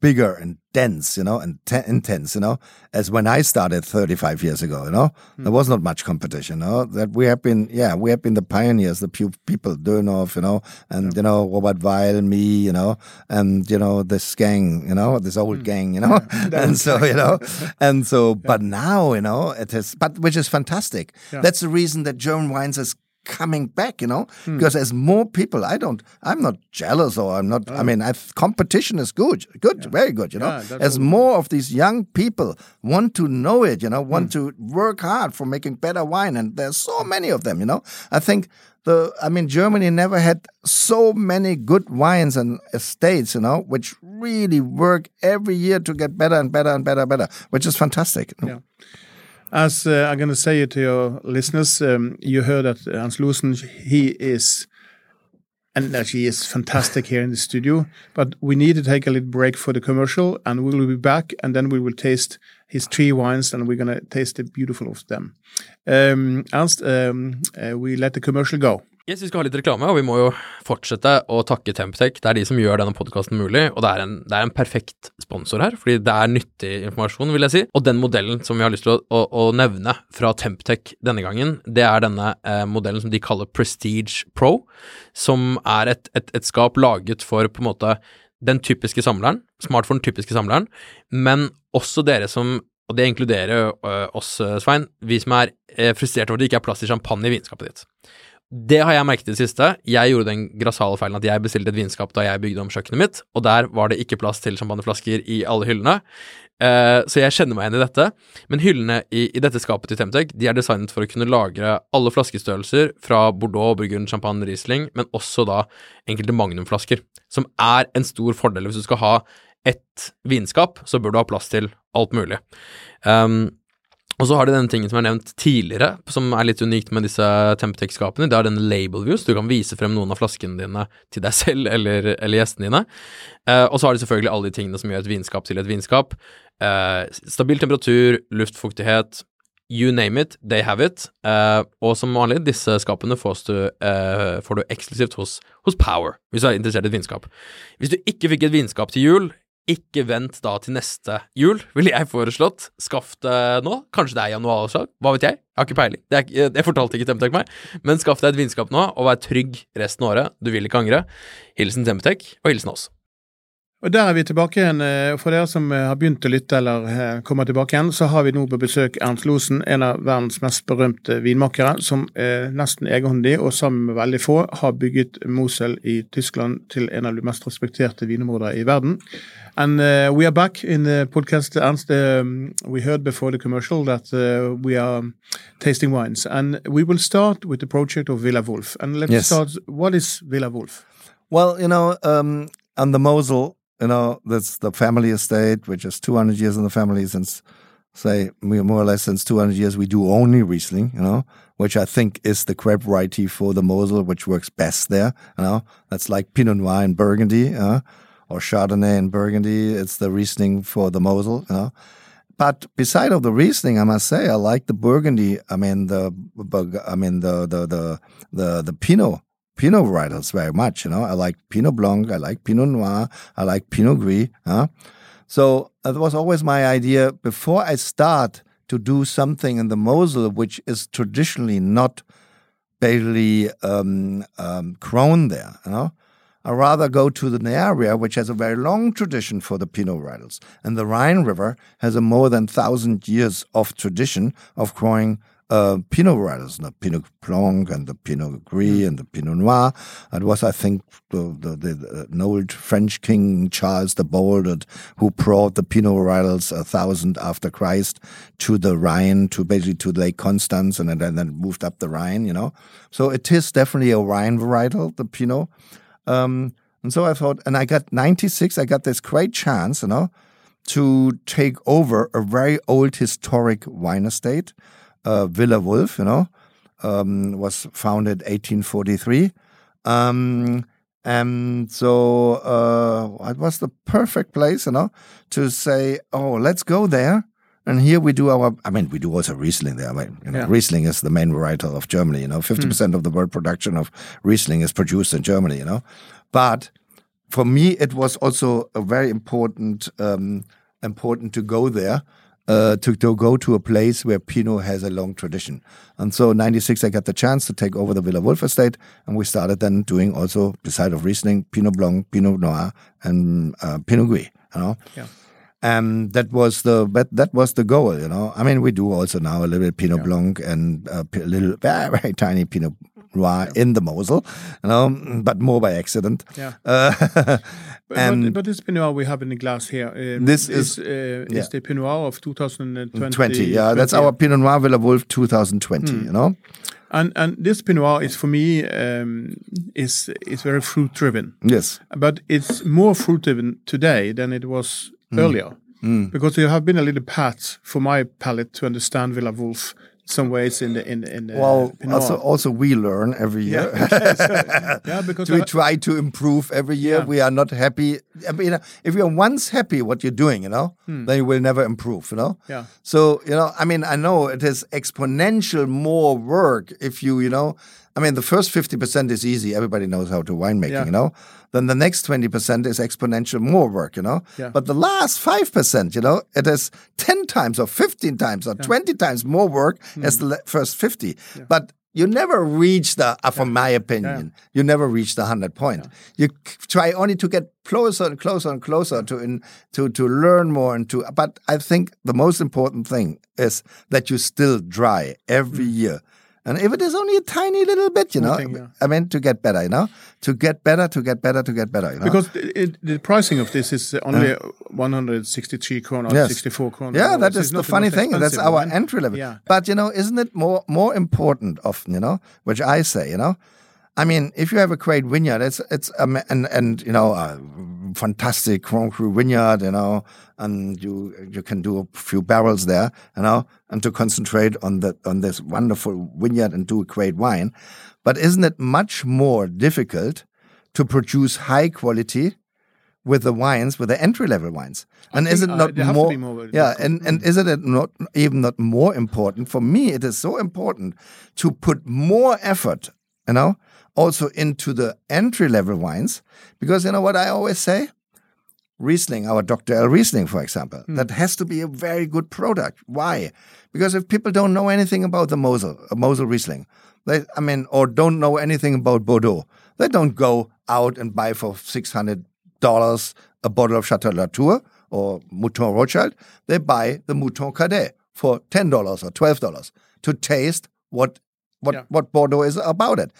bigger and dense, you know, and te- intense, you know, as when I started 35 years ago, you know. Hmm. There was not much competition, you know. That we have been, yeah, we have been the pioneers, the people, Dönhoff, you know, and, you know, Robert Weil, me, you know, and, you know, this gang, you know, this old hmm. (laughs) gang, you know. (laughs) and so, you know, and so, but now, you know, it is, but which is fantastic. That's the reason that German wines is coming back, you know, Hmm. because as more people, I don't, I'm not jealous or I'm not, I mean, I, competition is good, good, very good, you know. Oh. Yeah, as more of these young people want to know it, you know, Hmm. want to work hard for making better wine, and there's so many of them, you know. I think the, I mean, Germany never had so many good wines and estates, you know, which really work every year to get better and better and better and better, which is fantastic. Yeah. As uh, I'm going to say it to your listeners, um, you heard that Hans Loosen, he is, and he is fantastic here in the studio. But we need to take a little break for the commercial, and we will be back, and then we will taste his three wines, and we're going to taste the beautiful of them. Um, Ernst, um, uh, we let the commercial go. Yes, Vi skal ha litt reklame, og vi må jo fortsette å takke Temptec. Det er de som gjør denne podkasten mulig, og det er, en, det er en perfekt sponsor her, fordi det er nyttig informasjon, vil jeg si. Og den modellen som vi har lyst til å, å, å nevne fra Temptec denne gangen, det er denne eh, modellen som de kaller Prestige Pro, som er et, et, et skap laget for på en måte den typiske samleren, smartphone typiske samleren, men også dere som og det inkluderer ø, oss, Svein, vi som er eh, frustrert over at det ikke er plass til champagne i vinskapet ditt. Det har jeg merket i det siste. Jeg gjorde den grassale feilen at jeg bestilte et vinskap da jeg bygde om kjøkkenet mitt, og der var det ikke plass til champagneflasker i alle hyllene. Uh, så jeg kjenner meg igjen i dette. Men hyllene i, i dette skapet til Temtec de er designet for å kunne lagre alle flaskestørrelser fra Bordeaux, Burgund, Champagne, Riesling, men også da enkelte magnumflasker, som er en stor fordel. Hvis du skal ha ett vinskap, så bør du ha plass til alt mulig. Um, og så har de denne tingen som er nevnt tidligere, som er litt unikt med disse Temptex-skapene. Det er denne label views. Du kan vise frem noen av flaskene dine til deg (laughs) selv eller, eller gjestene dine. Eh, og så har de selvfølgelig alle de tingene som gjør et vinskap til et vinskap. Eh, stabil temperatur, luftfuktighet, you name it, they have it. Eh, og som vanlig, disse skapene du, eh, får du eksklusivt hos, hos Power, hvis du er interessert i et vinskap. Hvis du ikke fikk et vinskap til jul, ikke vent da til neste jul, ville jeg foreslått. Skaff det nå. Kanskje det er januarsalg, hva vet jeg? Jeg har ikke peiling. Er, jeg fortalte ikke Temptec meg. Men skaff deg et vinskap nå, og vær trygg resten av året. Du vil ikke angre. Hilsen Temptec, og hilsen oss. Og Der er vi tilbake igjen. eh, For dere som eh, har begynt å lytte eller eh, kommer tilbake igjen, så har vi nå på besøk Ernst Losen, en av verdens mest berømte vinmakere, som nesten egenhåndig og sammen med veldig få har bygget Mosel i Tyskland til en av de mest respekterte vinområder i verden. And uh, we are back in the podcast, Ernst. Um, we heard before the commercial that uh, we are tasting wines, and we will start with the project of Villa Wolf. And let's Yes. start. What is Villa Wolf? Well, you know, um, on the Mosel, you know, that's the family estate, which is 200 years in the family since, say, more or less since 200 years, we do only Riesling, you know, which I think is the grape variety for the Mosel, which works best there, you know. That's like Pinot Noir in Burgundy, uh, or Chardonnay in Burgundy. It's the Riesling for the Mosel, you know. But beside of the Riesling, I must say I like the Burgundy. I mean the, I mean the the the the, the Pinot Pinot varietals very much. You know, I like Pinot Blanc, I like Pinot Noir, I like Pinot Gris. Huh? So that was always my idea before I start to do something in the Mosel, which is traditionally not barely um, um, grown there. You know, I rather go to the area which has a very long tradition for the Pinot varietals, and the Rhine River has a more than thousand years of tradition of growing uh, Pinot varietals, the Pinot Blanc and the Pinot Gris and the Pinot Noir. It was, I think, the, the, the, an old French king Charles the Bold who brought the Pinot varietals a thousand after Christ to the Rhine, to basically to Lake Constance, and then, then moved up the Rhine. You know, so it is definitely a Rhine varietal, the Pinot. Um, and so I thought, and I got 96, I got this great chance, you know, to take over a very old historic wine estate, uh, Villa Wolf, you know, um, was founded 1843. Um, and so uh, it was the perfect place, you know, to say, oh, let's go there. And here we do our, I mean, we do also Riesling there. I mean, you know, Yeah. Riesling is the main varietal of Germany, you know, 50% of the world production of Riesling is produced in Germany, you know. But for me, it was also a very important, um, important to go there, uh, to, to go to a place where Pinot has a long tradition. And so, in '96, I got the chance to take over the Villa Wolf estate, and we started then doing also, beside of Riesling, Pinot Blanc, Pinot Noir, and uh, Pinot Gris. You know, Yeah. and that was the that, that was the goal. You know, I mean, we do also now a little Pinot Blanc and a little very very tiny Pinot Noir in the Mosel, you know, but more by accident. Yeah. Uh, (laughs) But, and but, this Pinot we have in the glass here, um, This is, is- uh, yeah. is the Pinot Noir of 2020. 20, yeah, that's our Pinot Noir Villa Wolf 2020, Hmm. you know? And and this Pinot Noir is for me um, is is very fruit driven, Yes. but it's more fruit driven today than it was Hmm. earlier, because there have been a little path for my palate to understand Villa Wolf some ways in the in in the Well, Pinot also, also we learn every year. (laughs) yeah, because (laughs) we try to improve every year. Yeah. We are not happy. I mean, if you're once happy what you're doing, you know, then you will never improve, you know? Hmm. Yeah. So, you know, I mean, I know it is exponential more work if you, you know, I mean, the first 50% is easy. Everybody knows how to winemaking, Yeah. you know? Then the next 20% is exponential more work, you know? Yeah. But the last 5%, you know, it is 10 times or 15 times or 20 times more work Hmm. as the first 50. But you never reach the, uh, from my opinion, you never reach the 100 point. You try only to get closer and closer and closer to, in, to, to learn more and to, but I think the most important thing is that you still dry every year. And if it is only a tiny little bit, you know, yeah. I mean, to get better, you know, to get better, to get better, to get better, you know. because the, it, the pricing of this is only 163 kroner, Yes. 64 kroner. Yeah, that is the funny thing. That's our wine. entry level. Yeah. But you know, isn't it more more important often? You know, which I say, you know, I mean, if you have a great vineyard, it's it's um, and and you know, a fantastic Cru vineyard, you know, and you you can do a few barrels there, you know, and to concentrate on the on this wonderful vineyard and do a great wine. But isn't it much more difficult to produce high quality? With the wines, with the entry level wines, and is it uh, not to more? more yeah, and and isn't it not even not more important for me? It is so important to put more effort, you know, also into the entry level wines because you know what I always say. Riesling, our Dr. L. Riesling, for example, that has to be a very good product. Why? Because if people don't know anything about the Mosel, uh, Mosel Riesling, they, I mean, or don't know anything about Bordeaux, they don't go out and buy for six hundred dollars a bottle of Chateau Latour or Mouton Rothschild. They buy the Mouton Cadet for ten dollars or twelve dollars to taste what what Yeah. what Bordeaux is about it.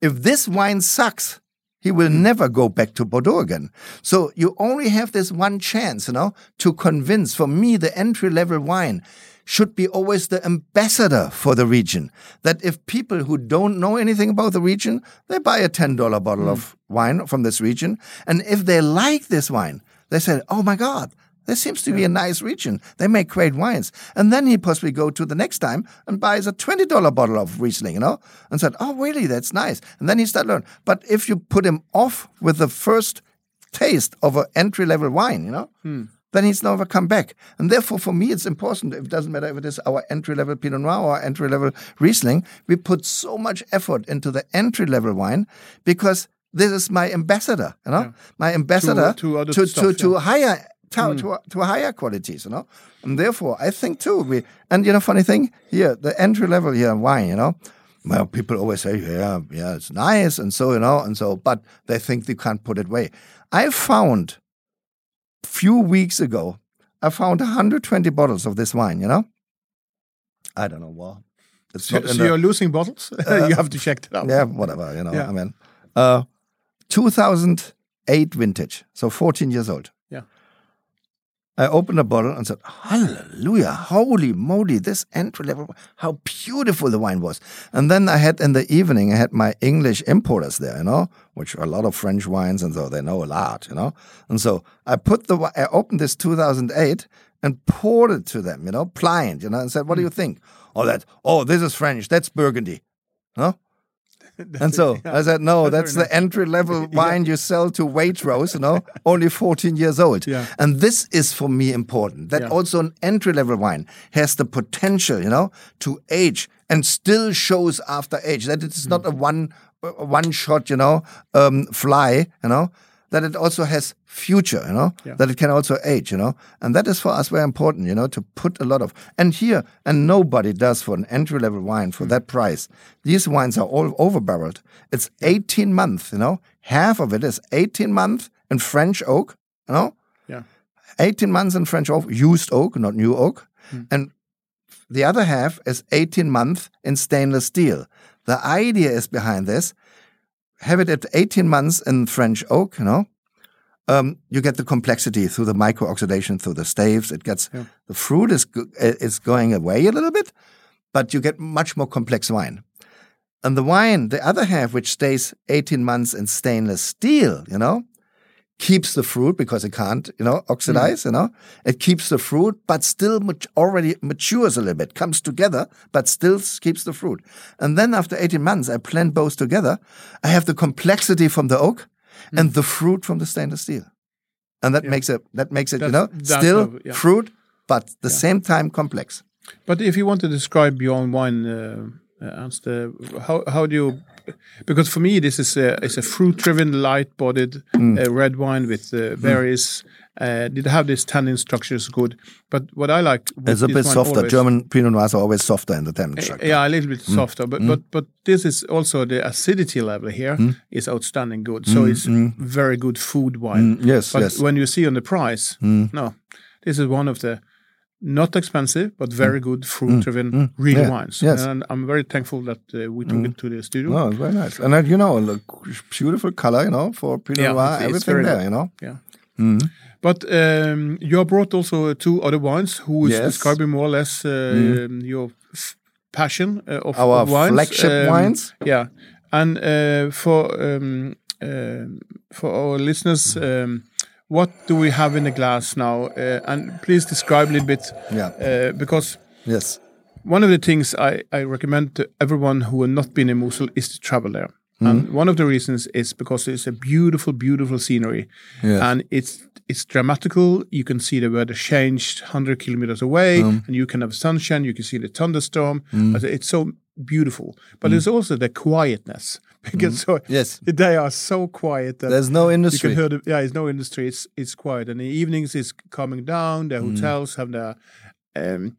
If this wine sucks, he will mm. never go back to Bordeaux again. So you only have this one chance, you know, to convince. For me, the entry level wine should be always the ambassador for the region. That if people who don't know anything about the region, they buy a $10 bottle mm. of wine from this region. And if they like this wine, they say, oh my God, there seems to be a nice region. They make great wines. And then he possibly go to the next time and buys a $20 bottle of Riesling, you know, and said, oh, really? That's nice. And then he start learn. But if you put him off with the first taste of an entry level wine, you know, hmm. then he's never come back. And therefore, for me, it's important. It doesn't matter if it is our entry level Pinot Noir or entry level Riesling. We put so much effort into the entry level wine because this is my ambassador, you know, my ambassador to other to, stuff, to, to yeah. higher to, to, to higher qualities, you know. And therefore, I think too we and you know, funny thing here, the entry level here in wine, you know. Well, people always say, yeah, yeah, it's nice, and so you know, and so, but they think they can't put it away. I found few weeks ago, I found 120 bottles of this wine. You know, I don't know what. It's So, so the- you're losing bottles? (laughs) you have to check that out. yeah, whatever. You know, Yeah. I mean, uh, 2008 vintage, so 14 years old. I opened a bottle and said, Hallelujah, holy moly, this entry level, how beautiful the wine was. And then I had in the evening, I had my English importers there, you know, which are a lot of French wines, and so they know a lot, you know. And so I put the, I opened this 2008 and poured it to them, you know, blind, you know, and said, What do hmm. you think? Oh, that, oh, this is French, that's Burgundy. Huh? And so I said, no, that's, very the entry level (laughs) wine you sell to Waitrose, you know, (laughs) only 14 years old. Yeah. And this is for me important that Yeah. also an entry level wine has the potential, you know, to age and still shows after age. That it's not a Mm. one a one shot, you know, um, fly, you know, that it also has future, you know, Yeah. that it can also age, you know, and that is for us very important, you know, to put a lot of and here and nobody does for an entry level wine for hmm. that price. These wines are all over barreled. It's 18 months, you know, half of it is 18 months in French oak, you know, Yeah. 18 months in French oak, used oak, not new oak. Hmm. And the other half is 18 months in stainless steel. The idea is behind this have it at 18 months in French oak, you know. Um, you get the complexity through the micro-oxidation through the staves. It gets the fruit is is going away a little bit, but you get much more complex wine. And the wine, the other half, which stays 18 months in stainless steel, you know, keeps the fruit because it can't, you know, oxidize, you know. It keeps the fruit, but still mat- already matures a little bit, comes together, but still keeps the fruit. And then after 18 months, I plant both together. I have the complexity from the oak and the fruit from the stainless steel. And that makes it, that makes it, you know, That's- that's still how- yeah. fruit, but the same time complex. But if you want to describe your own wine, uh, uh, Ernst, uh, how how do you? Because for me, this is a it's a fruit-driven, light-bodied Mm. uh, red wine with uh, berries. Uh, did have this tannin structure is good, but what I like It's a bit softer. always- German Pinot Noirs are always softer in the tannin Uh, structure. Yeah, a little bit softer, but Mm. but but this is also the acidity level here is outstanding good. So it's very good food wine. Mm, yes, but yes. when you see on the price, no, this is one of the not expensive but very good fruit-driven real Yeah, wines. yes. And I'm very thankful that uh, we took it to the studio. Oh, it's very nice. And then, you know, look, beautiful color, you know, for Pinot Yeah, Noir, everything there, you know. Yeah. But um, you have brought also two other wines. Who is Yes. describing more or less uh, um, your f- passion uh, of, Our of wines? flagship Um, wines? Yeah, and uh, for um, um for our listeners, um, what do we have in the glass now? Uh, and please describe a little bit. Yeah. Uh, because Yes. one of the things I, I recommend to everyone who have not been in Mosel is to travel there. Mm-hmm. And one of the reasons is because it's a beautiful, beautiful scenery, Yes. and it's it's dramatical. You can see the weather changed hundred kilometers away, Mm. and you can have sunshine. You can see the thunderstorm. But It's so beautiful. Mm. But there's also the quietness (laughs) because so Yes. they are so quiet that There's no industry. you can hear the, yeah, it's no industry. It's it's quiet, and the evenings is coming down. The Mm. hotels have their, um,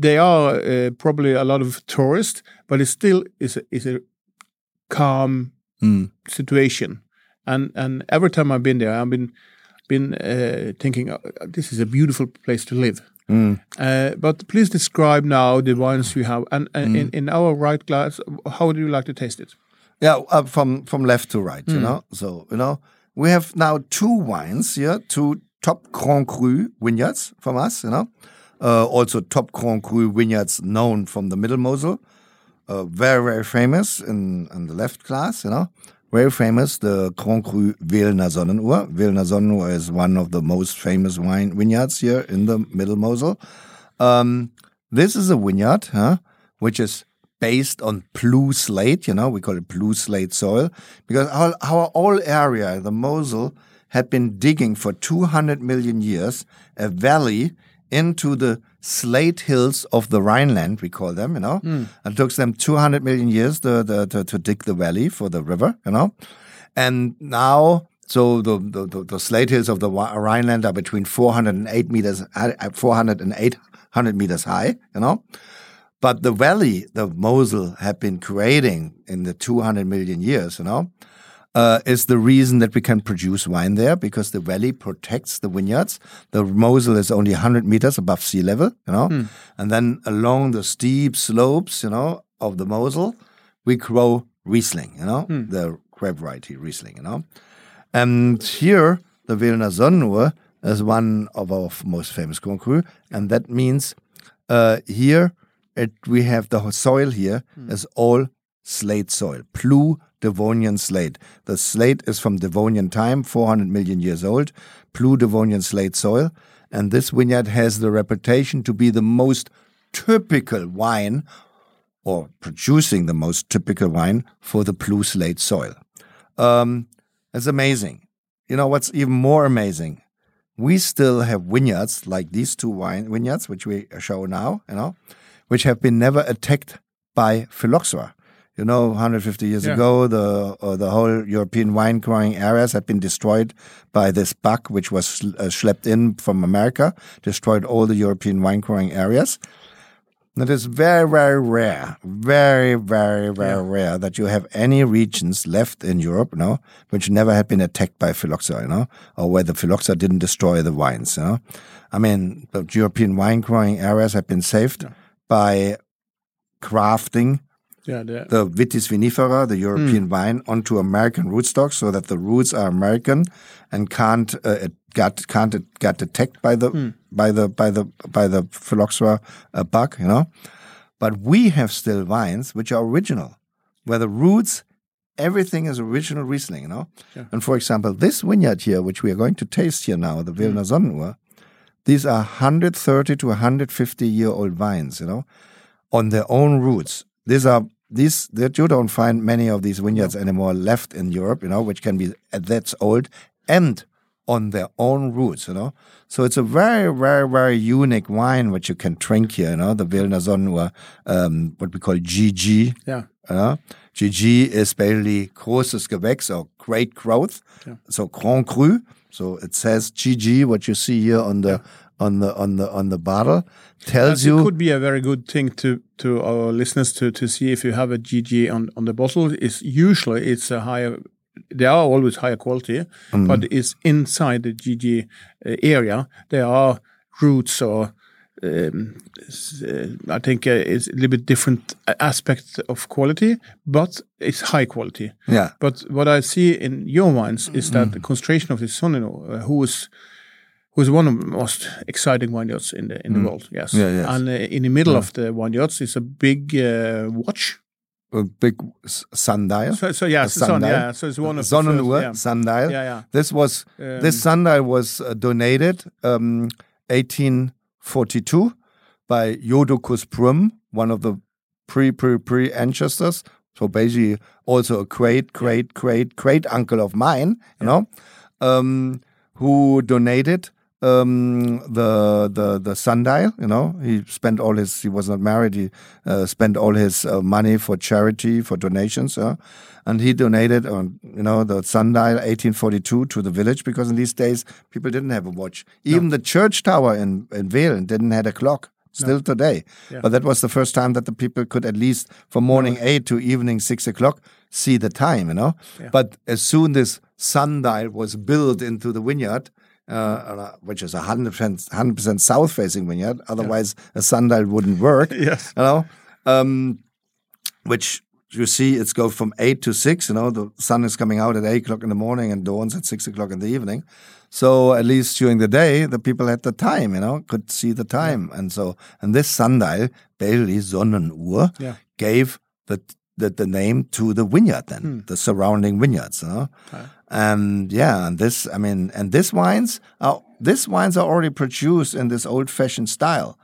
they are uh, probably a lot of tourists, but it still is a, is a calm Mm. situation. And and every time I've been there, I've been been uh, thinking uh, this is a beautiful place to live. Mm. Uh, but please describe now the wines you have, and, and in, in our right glass, how do you like to taste it? Yeah, uh, from from left to right, Hmm. you know. So you know, we have now two wines here, two top Grand Cru vineyards from us, you know. Uh, also top Grand Cru vineyards known from the Middle Mosel, uh, very very famous in in the left class, you know. Very famous, the Grand Cru Wehlener Sonnenuhr. Wehlener Sonnenuhr is one of the most famous wine vineyards here in the Middle Mosel. Um, this is a vineyard, huh, which is based on blue slate. You know, we call it blue slate soil because our, our whole area, the Mosel, had been digging for 200 million years a valley into the slate hills of the Rhineland, we call them, you know. It took them 200 million years to, to, to, to dig the valley for the river, you know. And now, so the, the, the, the slate hills of the Rhineland are between 408 meters, uh, 400 and 800 meters high, you know. But the valley the Mosel had been creating in the 200 million years, you know, uh, is the reason that we can produce wine there because the valley protects the vineyards. The Mosel is only 100 meters above sea level, you know, and then along the steep slopes, you know, of the Mosel, we grow Riesling, you know, the grape variety Riesling, you know. And here, the Wehlener Sonnenuhr is one of our most famous Grand Cru, and that means uh, here it, we have the soil here is all slate soil, Plu Devonian slate. The slate is from Devonian time, 400 million years old, Plu Devonian slate soil, and this vineyard has the reputation to be the most typical wine or producing the most typical wine for the Plu slate soil. Um, it's amazing. You know what's even more amazing? We still have vineyards like these two wine vineyards, which we show now, you know, which have been never attacked by phylloxera. You know, 150 years Yeah. ago, the uh, the whole European wine growing areas had been destroyed by this bug, which was uh, schlepped in from America, destroyed all the European wine growing areas. It is very, very rare, very, very, very rare that you have any regions left in Europe, you know, which never had been attacked by phylloxera, you know, or where the phylloxera didn't destroy the wines, you know. I mean, the European wine growing areas have been saved by grafting Yeah, the, the Vitis vinifera, the European wine, onto American rootstocks, so that the roots are American and can't uh, it got can't it get detected by the by the by the by the phylloxera uh, bug, you know. But we have still vines which are original, where the roots, everything is original Riesling, you know. And for example, this vineyard here, which we are going to taste here now, the Wehlener Sonnenuhr, these are 130 to 150 year old vines, you know, on their own roots. These are these that you don't find many of these vineyards anymore left in Europe, you know, which can be that old and on their own roots, you know. So it's a very, very, very unique wine which you can drink here, you know, the Wehlener Sonnenuhr, um, what we call GG. yeah. Uh, GG is basically großes Gewächs or great growth. So Grand Cru. So it says GG, what you see here on the on the on the on the bottle, tells It you could be a very good thing to to our listeners to to see if you have a GG on on the bottle. Is usually it's a higher. They are always higher quality, Mm. but it's inside the GG uh, area. There are roots or. Um, uh, I think uh, it's a little bit different aspect of quality, but it's high quality. yeah. But what I see in your wines is Mm. that the concentration of the Sonino, uh, who is who is one of the most exciting vineyards in the in the world. Yes, Mm. Yeah, yes. and uh, in the middle of the vineyards is a big uh, watch. A big sundial. So, so yeah, it's sun. sundial. Yeah, so it's one of first, yeah. sundial. Yeah, yeah. This was this sundial was uh, donated um, 1842 by Jodocus Prüm, one of the pre pre pre ancestors. So basically, also a great great great great uncle of mine, you know, um, who donated um, the the the sundial. You know, he spent all his. He was not married. He uh, spent all his uh, money for charity, for donations. Uh, and he donated, on you know, the sundial 1842 to the village because in these days people didn't have a watch. Even the church tower in in Wehlen didn't have a clock. Still today, Yeah. but that was the first time that the people could at least from morning eight to evening six o'clock see the time. You know, but as soon this sundial was built into the vineyard, uh, which is a hundred percent hundred percent south facing vineyard. Otherwise, a sundial wouldn't work. (laughs) Yes. you know, um, which you see it's go from eight to six. You know, the sun is coming out at eight o'clock in the morning and dawns at six o'clock in the evening. So at least during the day, the people had the time. You know, could see the time, and so and this sundial, basically Sonnenuhr, Yeah. gave the the, the name to the vineyard then the surrounding vineyards you know and yeah and this i mean and this wines are these wines are already produced in this old fashioned style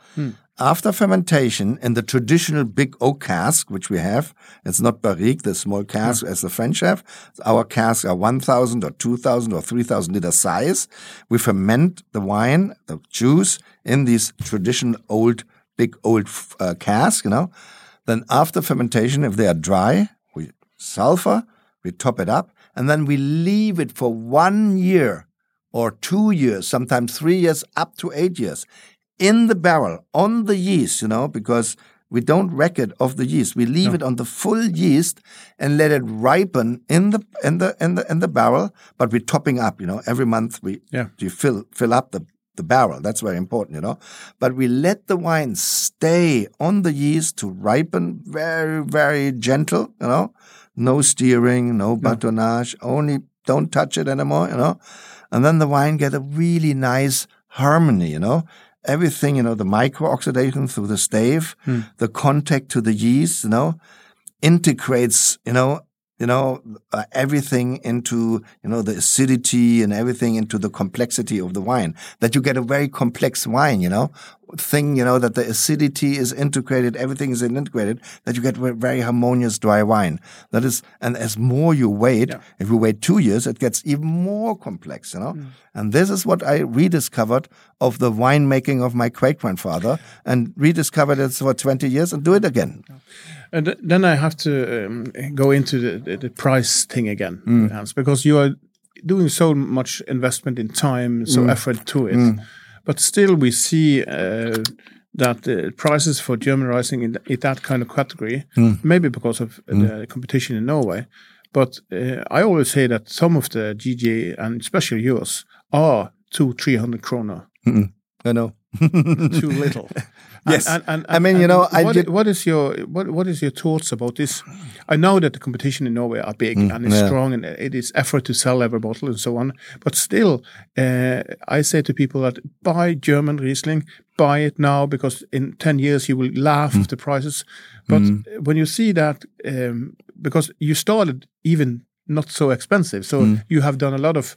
after fermentation in the traditional big oak cask which we have it's not barrique the small cask as the french have. Our casks are 1000 or 2000 or 3000 liter size. We ferment the wine the juice in these traditional old big old uh, cask you know. Then after fermentation, if they are dry, we sulfur, we top it up, and then we leave it for one year or two years, sometimes three years, up to eight years, in the barrel on the yeast, you know, because we don't rack it of the yeast. We leave it on the full yeast and let it ripen in the in the in the in the barrel, but we're topping up, you know, every month we Yeah. you fill fill up the the barrel. That's very important, you know. But we let the wine stay on the yeast to ripen very, very gentle, you know. No steering, no batonnage, only don't touch it anymore, you know. And then the wine get a really nice harmony, you know. Everything, you know, the micro oxidation through the stave, the contact to the yeast, you know, integrates, you know, you know, uh, everything into, you know, the acidity and everything into the complexity of the wine. That you get a very complex wine, you know, thing, you know, that the acidity is integrated, everything is integrated, that you get very harmonious dry wine. That is, and as more you wait, if you wait two years, it gets even more complex, you know. And this is what I rediscovered of the winemaking of my great grandfather and rediscovered it for 20 years and do it again. And then I have to um, go into the, the, the price thing again, Mm. Hans, because you are doing so much investment in time, so Mm. effort to it. But still, we see uh, that the prices for German rising in, th- in that kind of category, Mm. maybe because of the competition in Norway. But uh, I always say that some of the GG and especially yours are two, three hundred kroner I know. (laughs) too little. (laughs) Yes. And, and, I mean, you know, I what, did- what is your what what is your thoughts about this? I know that the competition in Norway are big and it's Mm, yeah. strong, and it is effort to sell every bottle and so on. But still, uh, I say to people that buy German Riesling, buy it now because in ten years you will laugh Mm. at the prices. But when you see that, um, because you started even not so expensive, so you have done a lot of.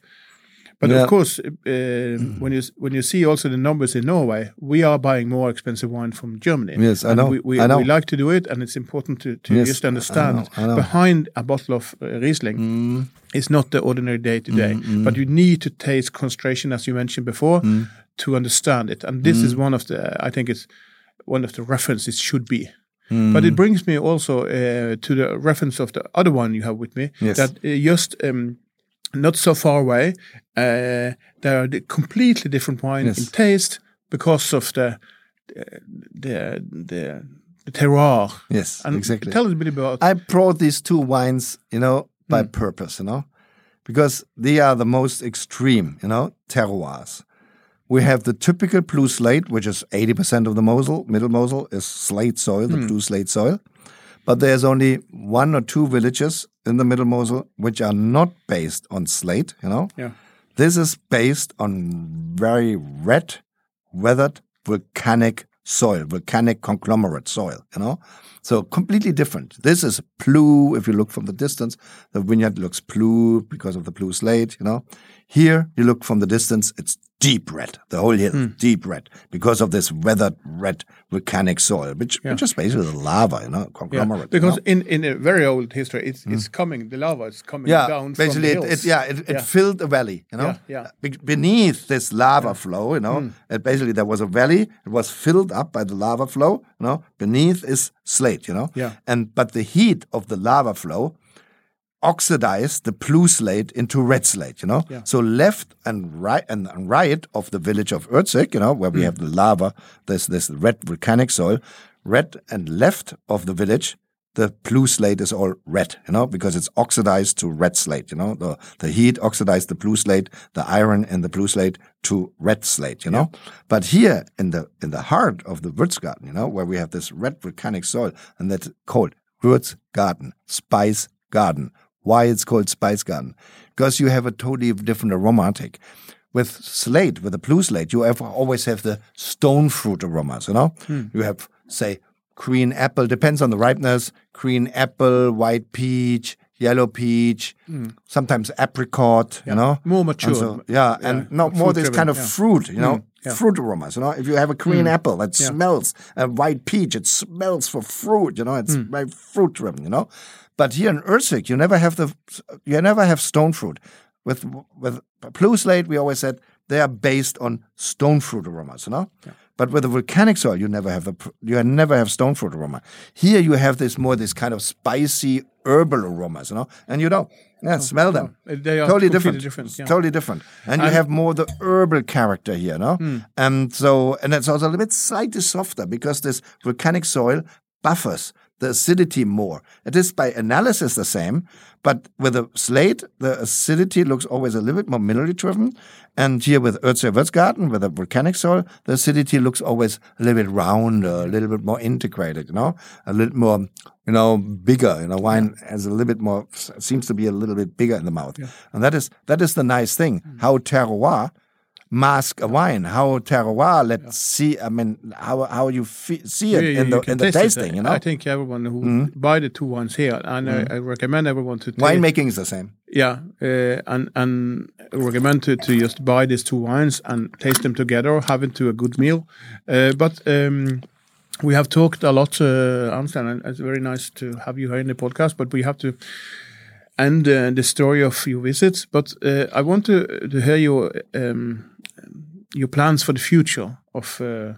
But Mm. Yeah. of course, uh, when you when you see also the numbers in Norway, we are buying more expensive wine from Germany. Yes, I And know, We, we, I know. we like to do it, and it's important to, to Yes, just I understand know, I know. behind a bottle of uh, Riesling Mm. is not the ordinary day to day, but you need to taste concentration, as you mentioned before, Mm. to understand it. And this is one of the, I think it's one of the references should be. But Mm. it brings me also uh, to the reference of the other one you have with me. Yes. That uh, just um, not so far away, uh, there are completely different wine Yes. in taste because of the the the, the terroir. Yes, And exactly. tell us a bit about. I brought these two wines, you know, by Hmm. purpose, you know, because they are the most extreme, you know, terroirs. We have the typical blue slate, which is 80% of the Mosel. Middle Mosel is slate soil, the Hmm. blue slate soil. But there's only one or two villages in the Middle Mosel which are not based on slate, you know. yeah. This is based on very red, weathered, volcanic soil, volcanic conglomerate soil, you know. So completely different. This is blue. If you look from the distance, the vineyard looks blue because of the blue slate, you know. Here, you look from the distance, it's deep red. The whole hill, Hmm. deep red because of this weathered red volcanic soil, which, which is basically the lava, you know, Yeah, conglomerate. you because know? in, in a very old history, it's, it's coming, the lava is coming Mm. yeah, down basically, from it, the it, yeah, it, it Yeah. filled a valley, you know. Yeah, yeah. Be- beneath this lava flow, you know, it basically there was a valley. It was filled up by the lava flow, you know. Beneath is slate, you know. Yeah. And but the heat of the lava flow oxidized the blue slate into red slate, you know. Yeah. So left and right and, right of the village of Ürzig, you know, where we hmm. have the lava, this this red volcanic soil, red and left of the village, the blue slate is all red, you know, because it's oxidized to red slate, you know. The the heat oxidized the blue slate, the iron in the blue slate to red slate, you know. But here in the in the heart of the Würzgarten, you know, where we have this red volcanic soil, and that's called Würzgarten, Spice Garden. Why it's called Spice Garden? Because you have a totally different aromatic. With slate, with the blue slate, you have always have the stone fruit aromas. You know, hmm. you have say green apple, depends on the ripeness. Green apple, white peach, yellow peach, sometimes apricot. You know, More And mature. so- yeah, and Yeah, no more this kind of yeah. fruit. You know, yeah. fruit aromas. You know, if you have a green apple that Yeah. smells, a white peach, it smells for fruit. You know, it's Hmm. very fruit driven. You know, but here in Ürzig, you never have the, you never have stone fruit. With with blue slate, we always said they are based on stone fruit aromas. You know. But with the volcanic soil, you never have the you never have stone fruit aroma. Here you have this more this kind of spicy herbal aromas, you know, and you don't yeah smell them. Uh, They are totally different, different, yeah. totally different, and you have more the herbal character here, no? Hmm. And so, and it's also a little bit slightly softer because this volcanic soil buffers the acidity more. It is by analysis the same, but with a slate, the acidity looks always a little bit more minerally driven. And here with Ürziger Würzgarten, with a volcanic soil, the acidity looks always a little bit rounder, a little bit more integrated, you know, a little more, you know, bigger. You know, wine has a little bit more, seems to be a little bit bigger in the mouth. And that is, that is the nice thing, mm. how terroir mask a wine, how terroir, let's see, I mean, how, how you fe- see it Yeah, in the, in the taste it. tasting, you know. Mm-hmm. I think everyone who buy the two wines here, and I, I recommend everyone to taste, Winemaking is the same. Yeah, uh, and and I recommend to, to just buy these two wines and taste them together, have it to a good meal. Uh, but um, we have talked a lot, uh, Arnstein, and it's very nice to have you here in the podcast. But we have to end uh, the story of your visits. But uh, I want to to hear your um, your plans for the future of uh,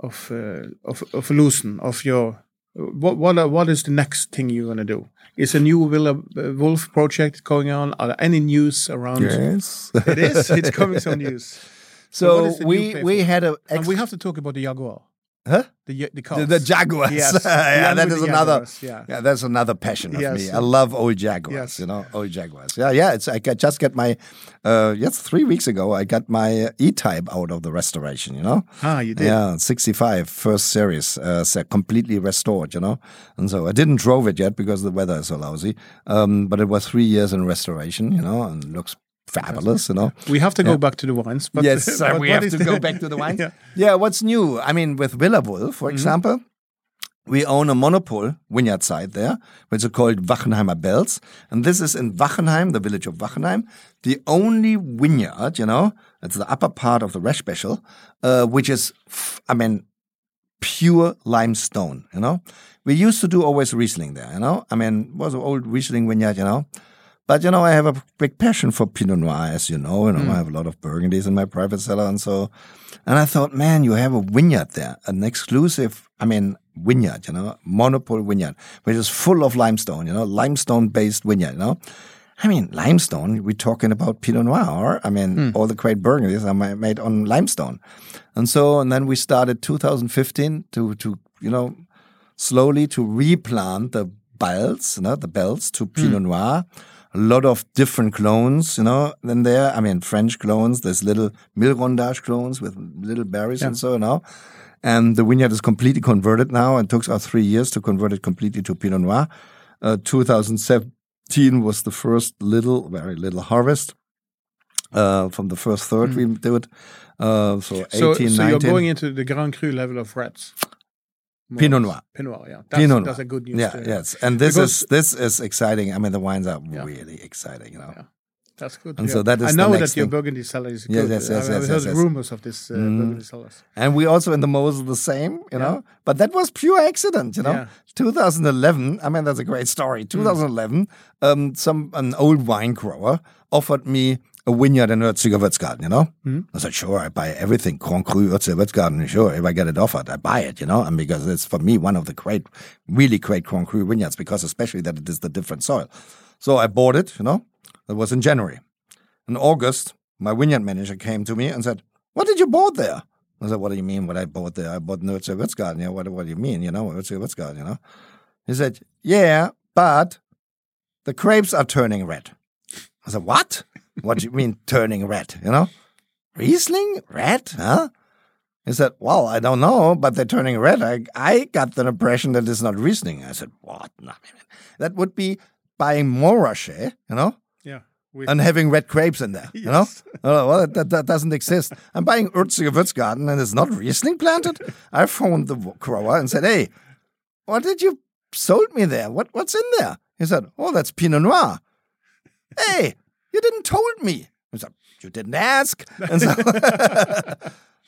of uh, of of Loosen, of your what what are, what is the next thing you're gonna do? Is a new Villa uh, Wolf project going on? Are there any news around? Yes. It is. It's coming some (laughs) news. so new we we had a And we have to talk about the Jaguar. Huh? The the the, the Jaguars. Yes. (laughs) yeah, that with another. Yeah. Yeah, that's another passion of Yes. me. I love old Jaguars. Yes. You know, old Jaguars. Yeah, yeah. It's I got, just got my. Uh, yes, three weeks ago I got my E-Type out of the restoration. You know. Ah, you did. Yeah, 65 first series, uh, completely restored, you know. And so I didn't drove it yet because the weather is so lousy. Um, but it was three years in restoration, you know, and looks fabulous, you know. We have to go back to the wines. But yes, (laughs) but we have to the- go back to the wines. (laughs) Yeah. yeah. what's new? I mean, with Villa Wolf, for example, we own a monopole vineyard site there, which is called Wachenheimer Bells. And this is in Wachenheim, the village of Wachenheim, the only vineyard, you know, it's the upper part of the Rechbächel, uh, which is, I mean, pure limestone, you know. We used to do always Riesling there, you know. I mean, it was an old Riesling vineyard, you know. But you know, I have a big passion for Pinot Noir, as you know. You know, hmm. I have a lot of Burgundies in my private cellar, and so. And I thought, man, you have a vineyard there, an exclusive. I mean, vineyard, you know, monopole vineyard, which is full of limestone. You know, limestone-based vineyard. You know, I mean, limestone. We're talking about Pinot Noir. I mean, hmm. all the great Burgundies are made on limestone, and so and then we started 2015 to to you know slowly to replant the bells, you know, the bells to hmm. Pinot Noir. A lot of different clones, you know, in there. I mean, French clones. There's little millerandage clones with little berries and so, know. And the vineyard is completely converted now. It took us three years to convert it completely to Pinot Noir. Uh, 2017 was the first little, very little harvest. Uh, from the first third we did. Uh, so 18, So, so you're going into the Grand Cru level of reds. Pinot. Noir. Pinot Noir, yeah. That's, Pinot that's Noir. a good news. Yeah, yes, and this Because- is this is exciting. I mean, the wines are Yeah. really exciting. You know. Yeah. That's good. And yeah. so that is I know that your thing. Burgundy cellar is Yes, good. yes, yes, I, yes, I've heard yes, yes. rumors of this uh, Mm. Burgundy cellars. And we also in the Mosel the same, you know. But that was pure accident, you know. Yeah. 2011. I mean, that's a great story. 2011. Um, some an old wine grower offered me a vineyard in Ürziger Würzgarten, you know. Hmm? I said, sure, I buy everything. Grand Cru, Ürziger Würzgarten, sure. If I get it offered, I buy it, you know. And because it's for me one of the great, really great Grand Cru vineyards, because especially that it is the different soil. So I bought it, you know. It was in January. In August, my vineyard manager came to me and said, What did you bought there? I said, What do you mean what I bought there? I bought Nurture Würzgarten. Yeah, what, what do you mean? You know, Nurture Würzgarten, you know? He said, Yeah, but the grapes are turning red. I said, What? What do you mean turning red? You know? Riesling? Red? Huh? He said, Well, I don't know, but they're turning red. I, I got the impression that it's not Riesling. I said, What? No, that would be buying Montrachet, you know? Yeah. With, and having red grapes in there. You know, oh, (laughs) well, that, that doesn't exist. I'm buying Ürziger Würzgarten and it's not Riesling planted. (laughs) I phoned the grower and said, "Hey, what did you sold me there? What what's in there?" He said, "Oh, that's Pinot Noir." hey, you didn't told me. I said, "You didn't ask." And so, (laughs)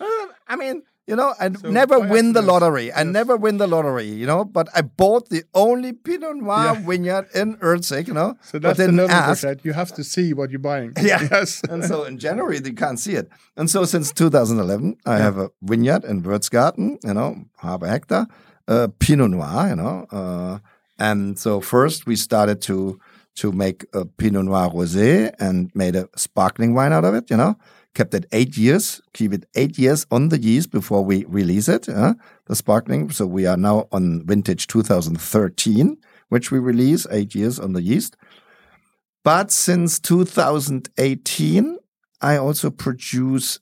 (laughs) I mean. You know, I So never win the lottery. I never win the lottery, you know. But I bought the only Pinot Noir Yeah. vineyard in Ürzig, you know. so that's the didn't ask. You have to see what you're buying. (laughs) Yeah. Yes. and so in January they can't see it. And so since 2011, I have a vineyard in Würzgarten, you know, half a hectare, uh, Pinot Noir, you know. Uh, and so first we started to to make a Pinot Noir rosé and made a sparkling wine out of it, you know. Kept it eight years, keep it eight years on the yeast before we release it, uh, the sparkling. So we are now on vintage 2013, which we release eight years on the yeast. But since 2018, I also produce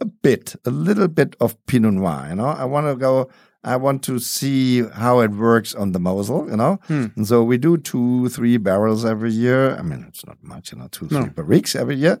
a bit, a little bit of Pinot Noir. You know, I want to go. I want to see how it works on the Mosel. You know, hmm. and so we do two, three barrels every year. I mean, it's not much, you know, two, three No. barriques every year.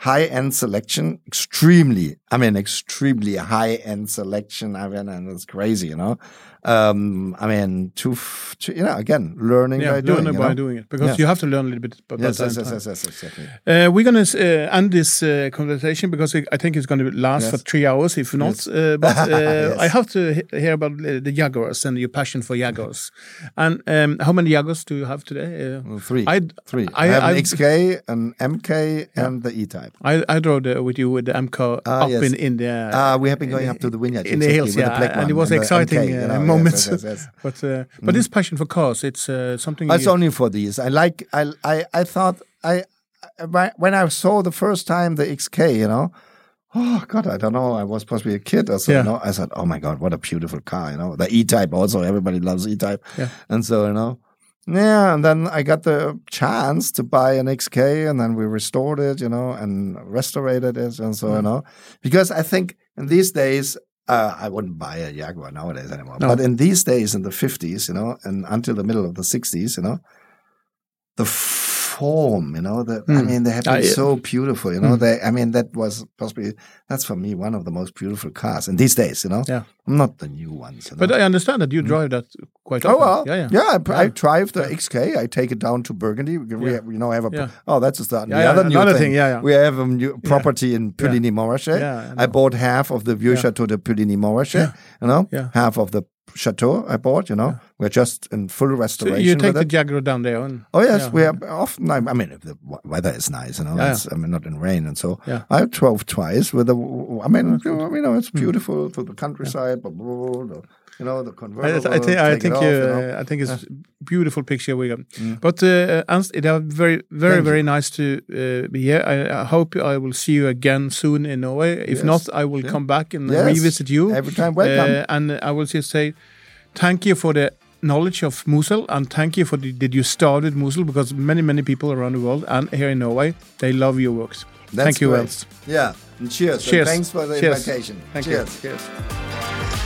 High end selection, extremely. I mean, extremely high end selection. I mean, and it's crazy. You know, um, I mean, to, f- to you know, again, learning Yeah, by doing. learn you by know? doing it because Yes. you have to learn a little bit about Yes, yes, yes, yes, yes, exactly. Uh, we're going to uh, end this uh, conversation because I think it's going to last Yes. for three hours, if not. Uh, but (laughs) uh, Yes. I have to he- hear about uh, the Jaguars and your passion for Jaguars. (laughs) and um, how many Jaguars do you have today? Uh, Well, three. I Three. I, I, have an XK, an MK, and the E-Type. I, I drove with you with the MK Ah, up yes. in in the Ah, we have been going up to the vineyard in the hills, with yeah, the and it was and exciting you uh, know, moments. yes, yes, but uh, but this passion for cars, it's uh, something. It's only for these. I like. I. I. I thought. I. I- When I saw the first time the XK, you know, oh God, I don't know. I was possibly a kid or so. Yeah. You know, I said, oh my God, what a beautiful car. You know, the E-Type also. Everybody loves E-Type. Yeah. And so you know. Yeah, and then I got the chance to buy an XK, and then we restored it, you know, and restorated it, and so you know, because I think in these days uh, I wouldn't buy a Jaguar nowadays anymore. No. But in these days, in the fifties, you know, and until the middle of the sixties, you know, the form, you know, the I Mm. mean, they have been yeah. so beautiful, you know. Mm. They, I mean, that was possibly that's for me one of the most beautiful cars in these days, you know. Yeah. not the new ones. You know? But I understand that you drive that quite Oh well, yeah, yeah. I, I Yeah. drive the XK. I take it down to Burgundy. We, have, you know, I have a Yeah. oh, that's a start. Yeah, the yeah, other new thing. thing, yeah, yeah. We have a new property in Puligny Montrachet. Yeah, I I, bought half of the Vieux Chateau de Puligny Montrachet. You know, Yeah. half of the chateau I bought. You know, we're just in full So restoration. you take the. Jaguar down there. And, Oh yes, yeah. we have often. I, mean, if the weather is nice, you know. Yeah, it's, I mean, not in rain, and so Yeah. I drove twice with the. I mean, you know, know, Hmm. it's beautiful to the countryside, but the, you know, the I, convertible. I think I take it think off, you, you know. uh, I think it's beautiful picture we got. But uh, Ernst, it are very very Thank you. very nice to uh, be here. I, I hope I will see you again soon in Norway. If Yes. not, I will Yeah. come back and Yes. revisit you Every time welcome. Uh, and I will just say thank you for the knowledge of Mosel and thank you for the, that you started Mosel because many many people around the world and here in Norway they love your works. That's thank you, great. Ernst. Yeah, and cheers. and Cheers. thanks for the Cheers. invitation. Thank cheers. you. Cheers.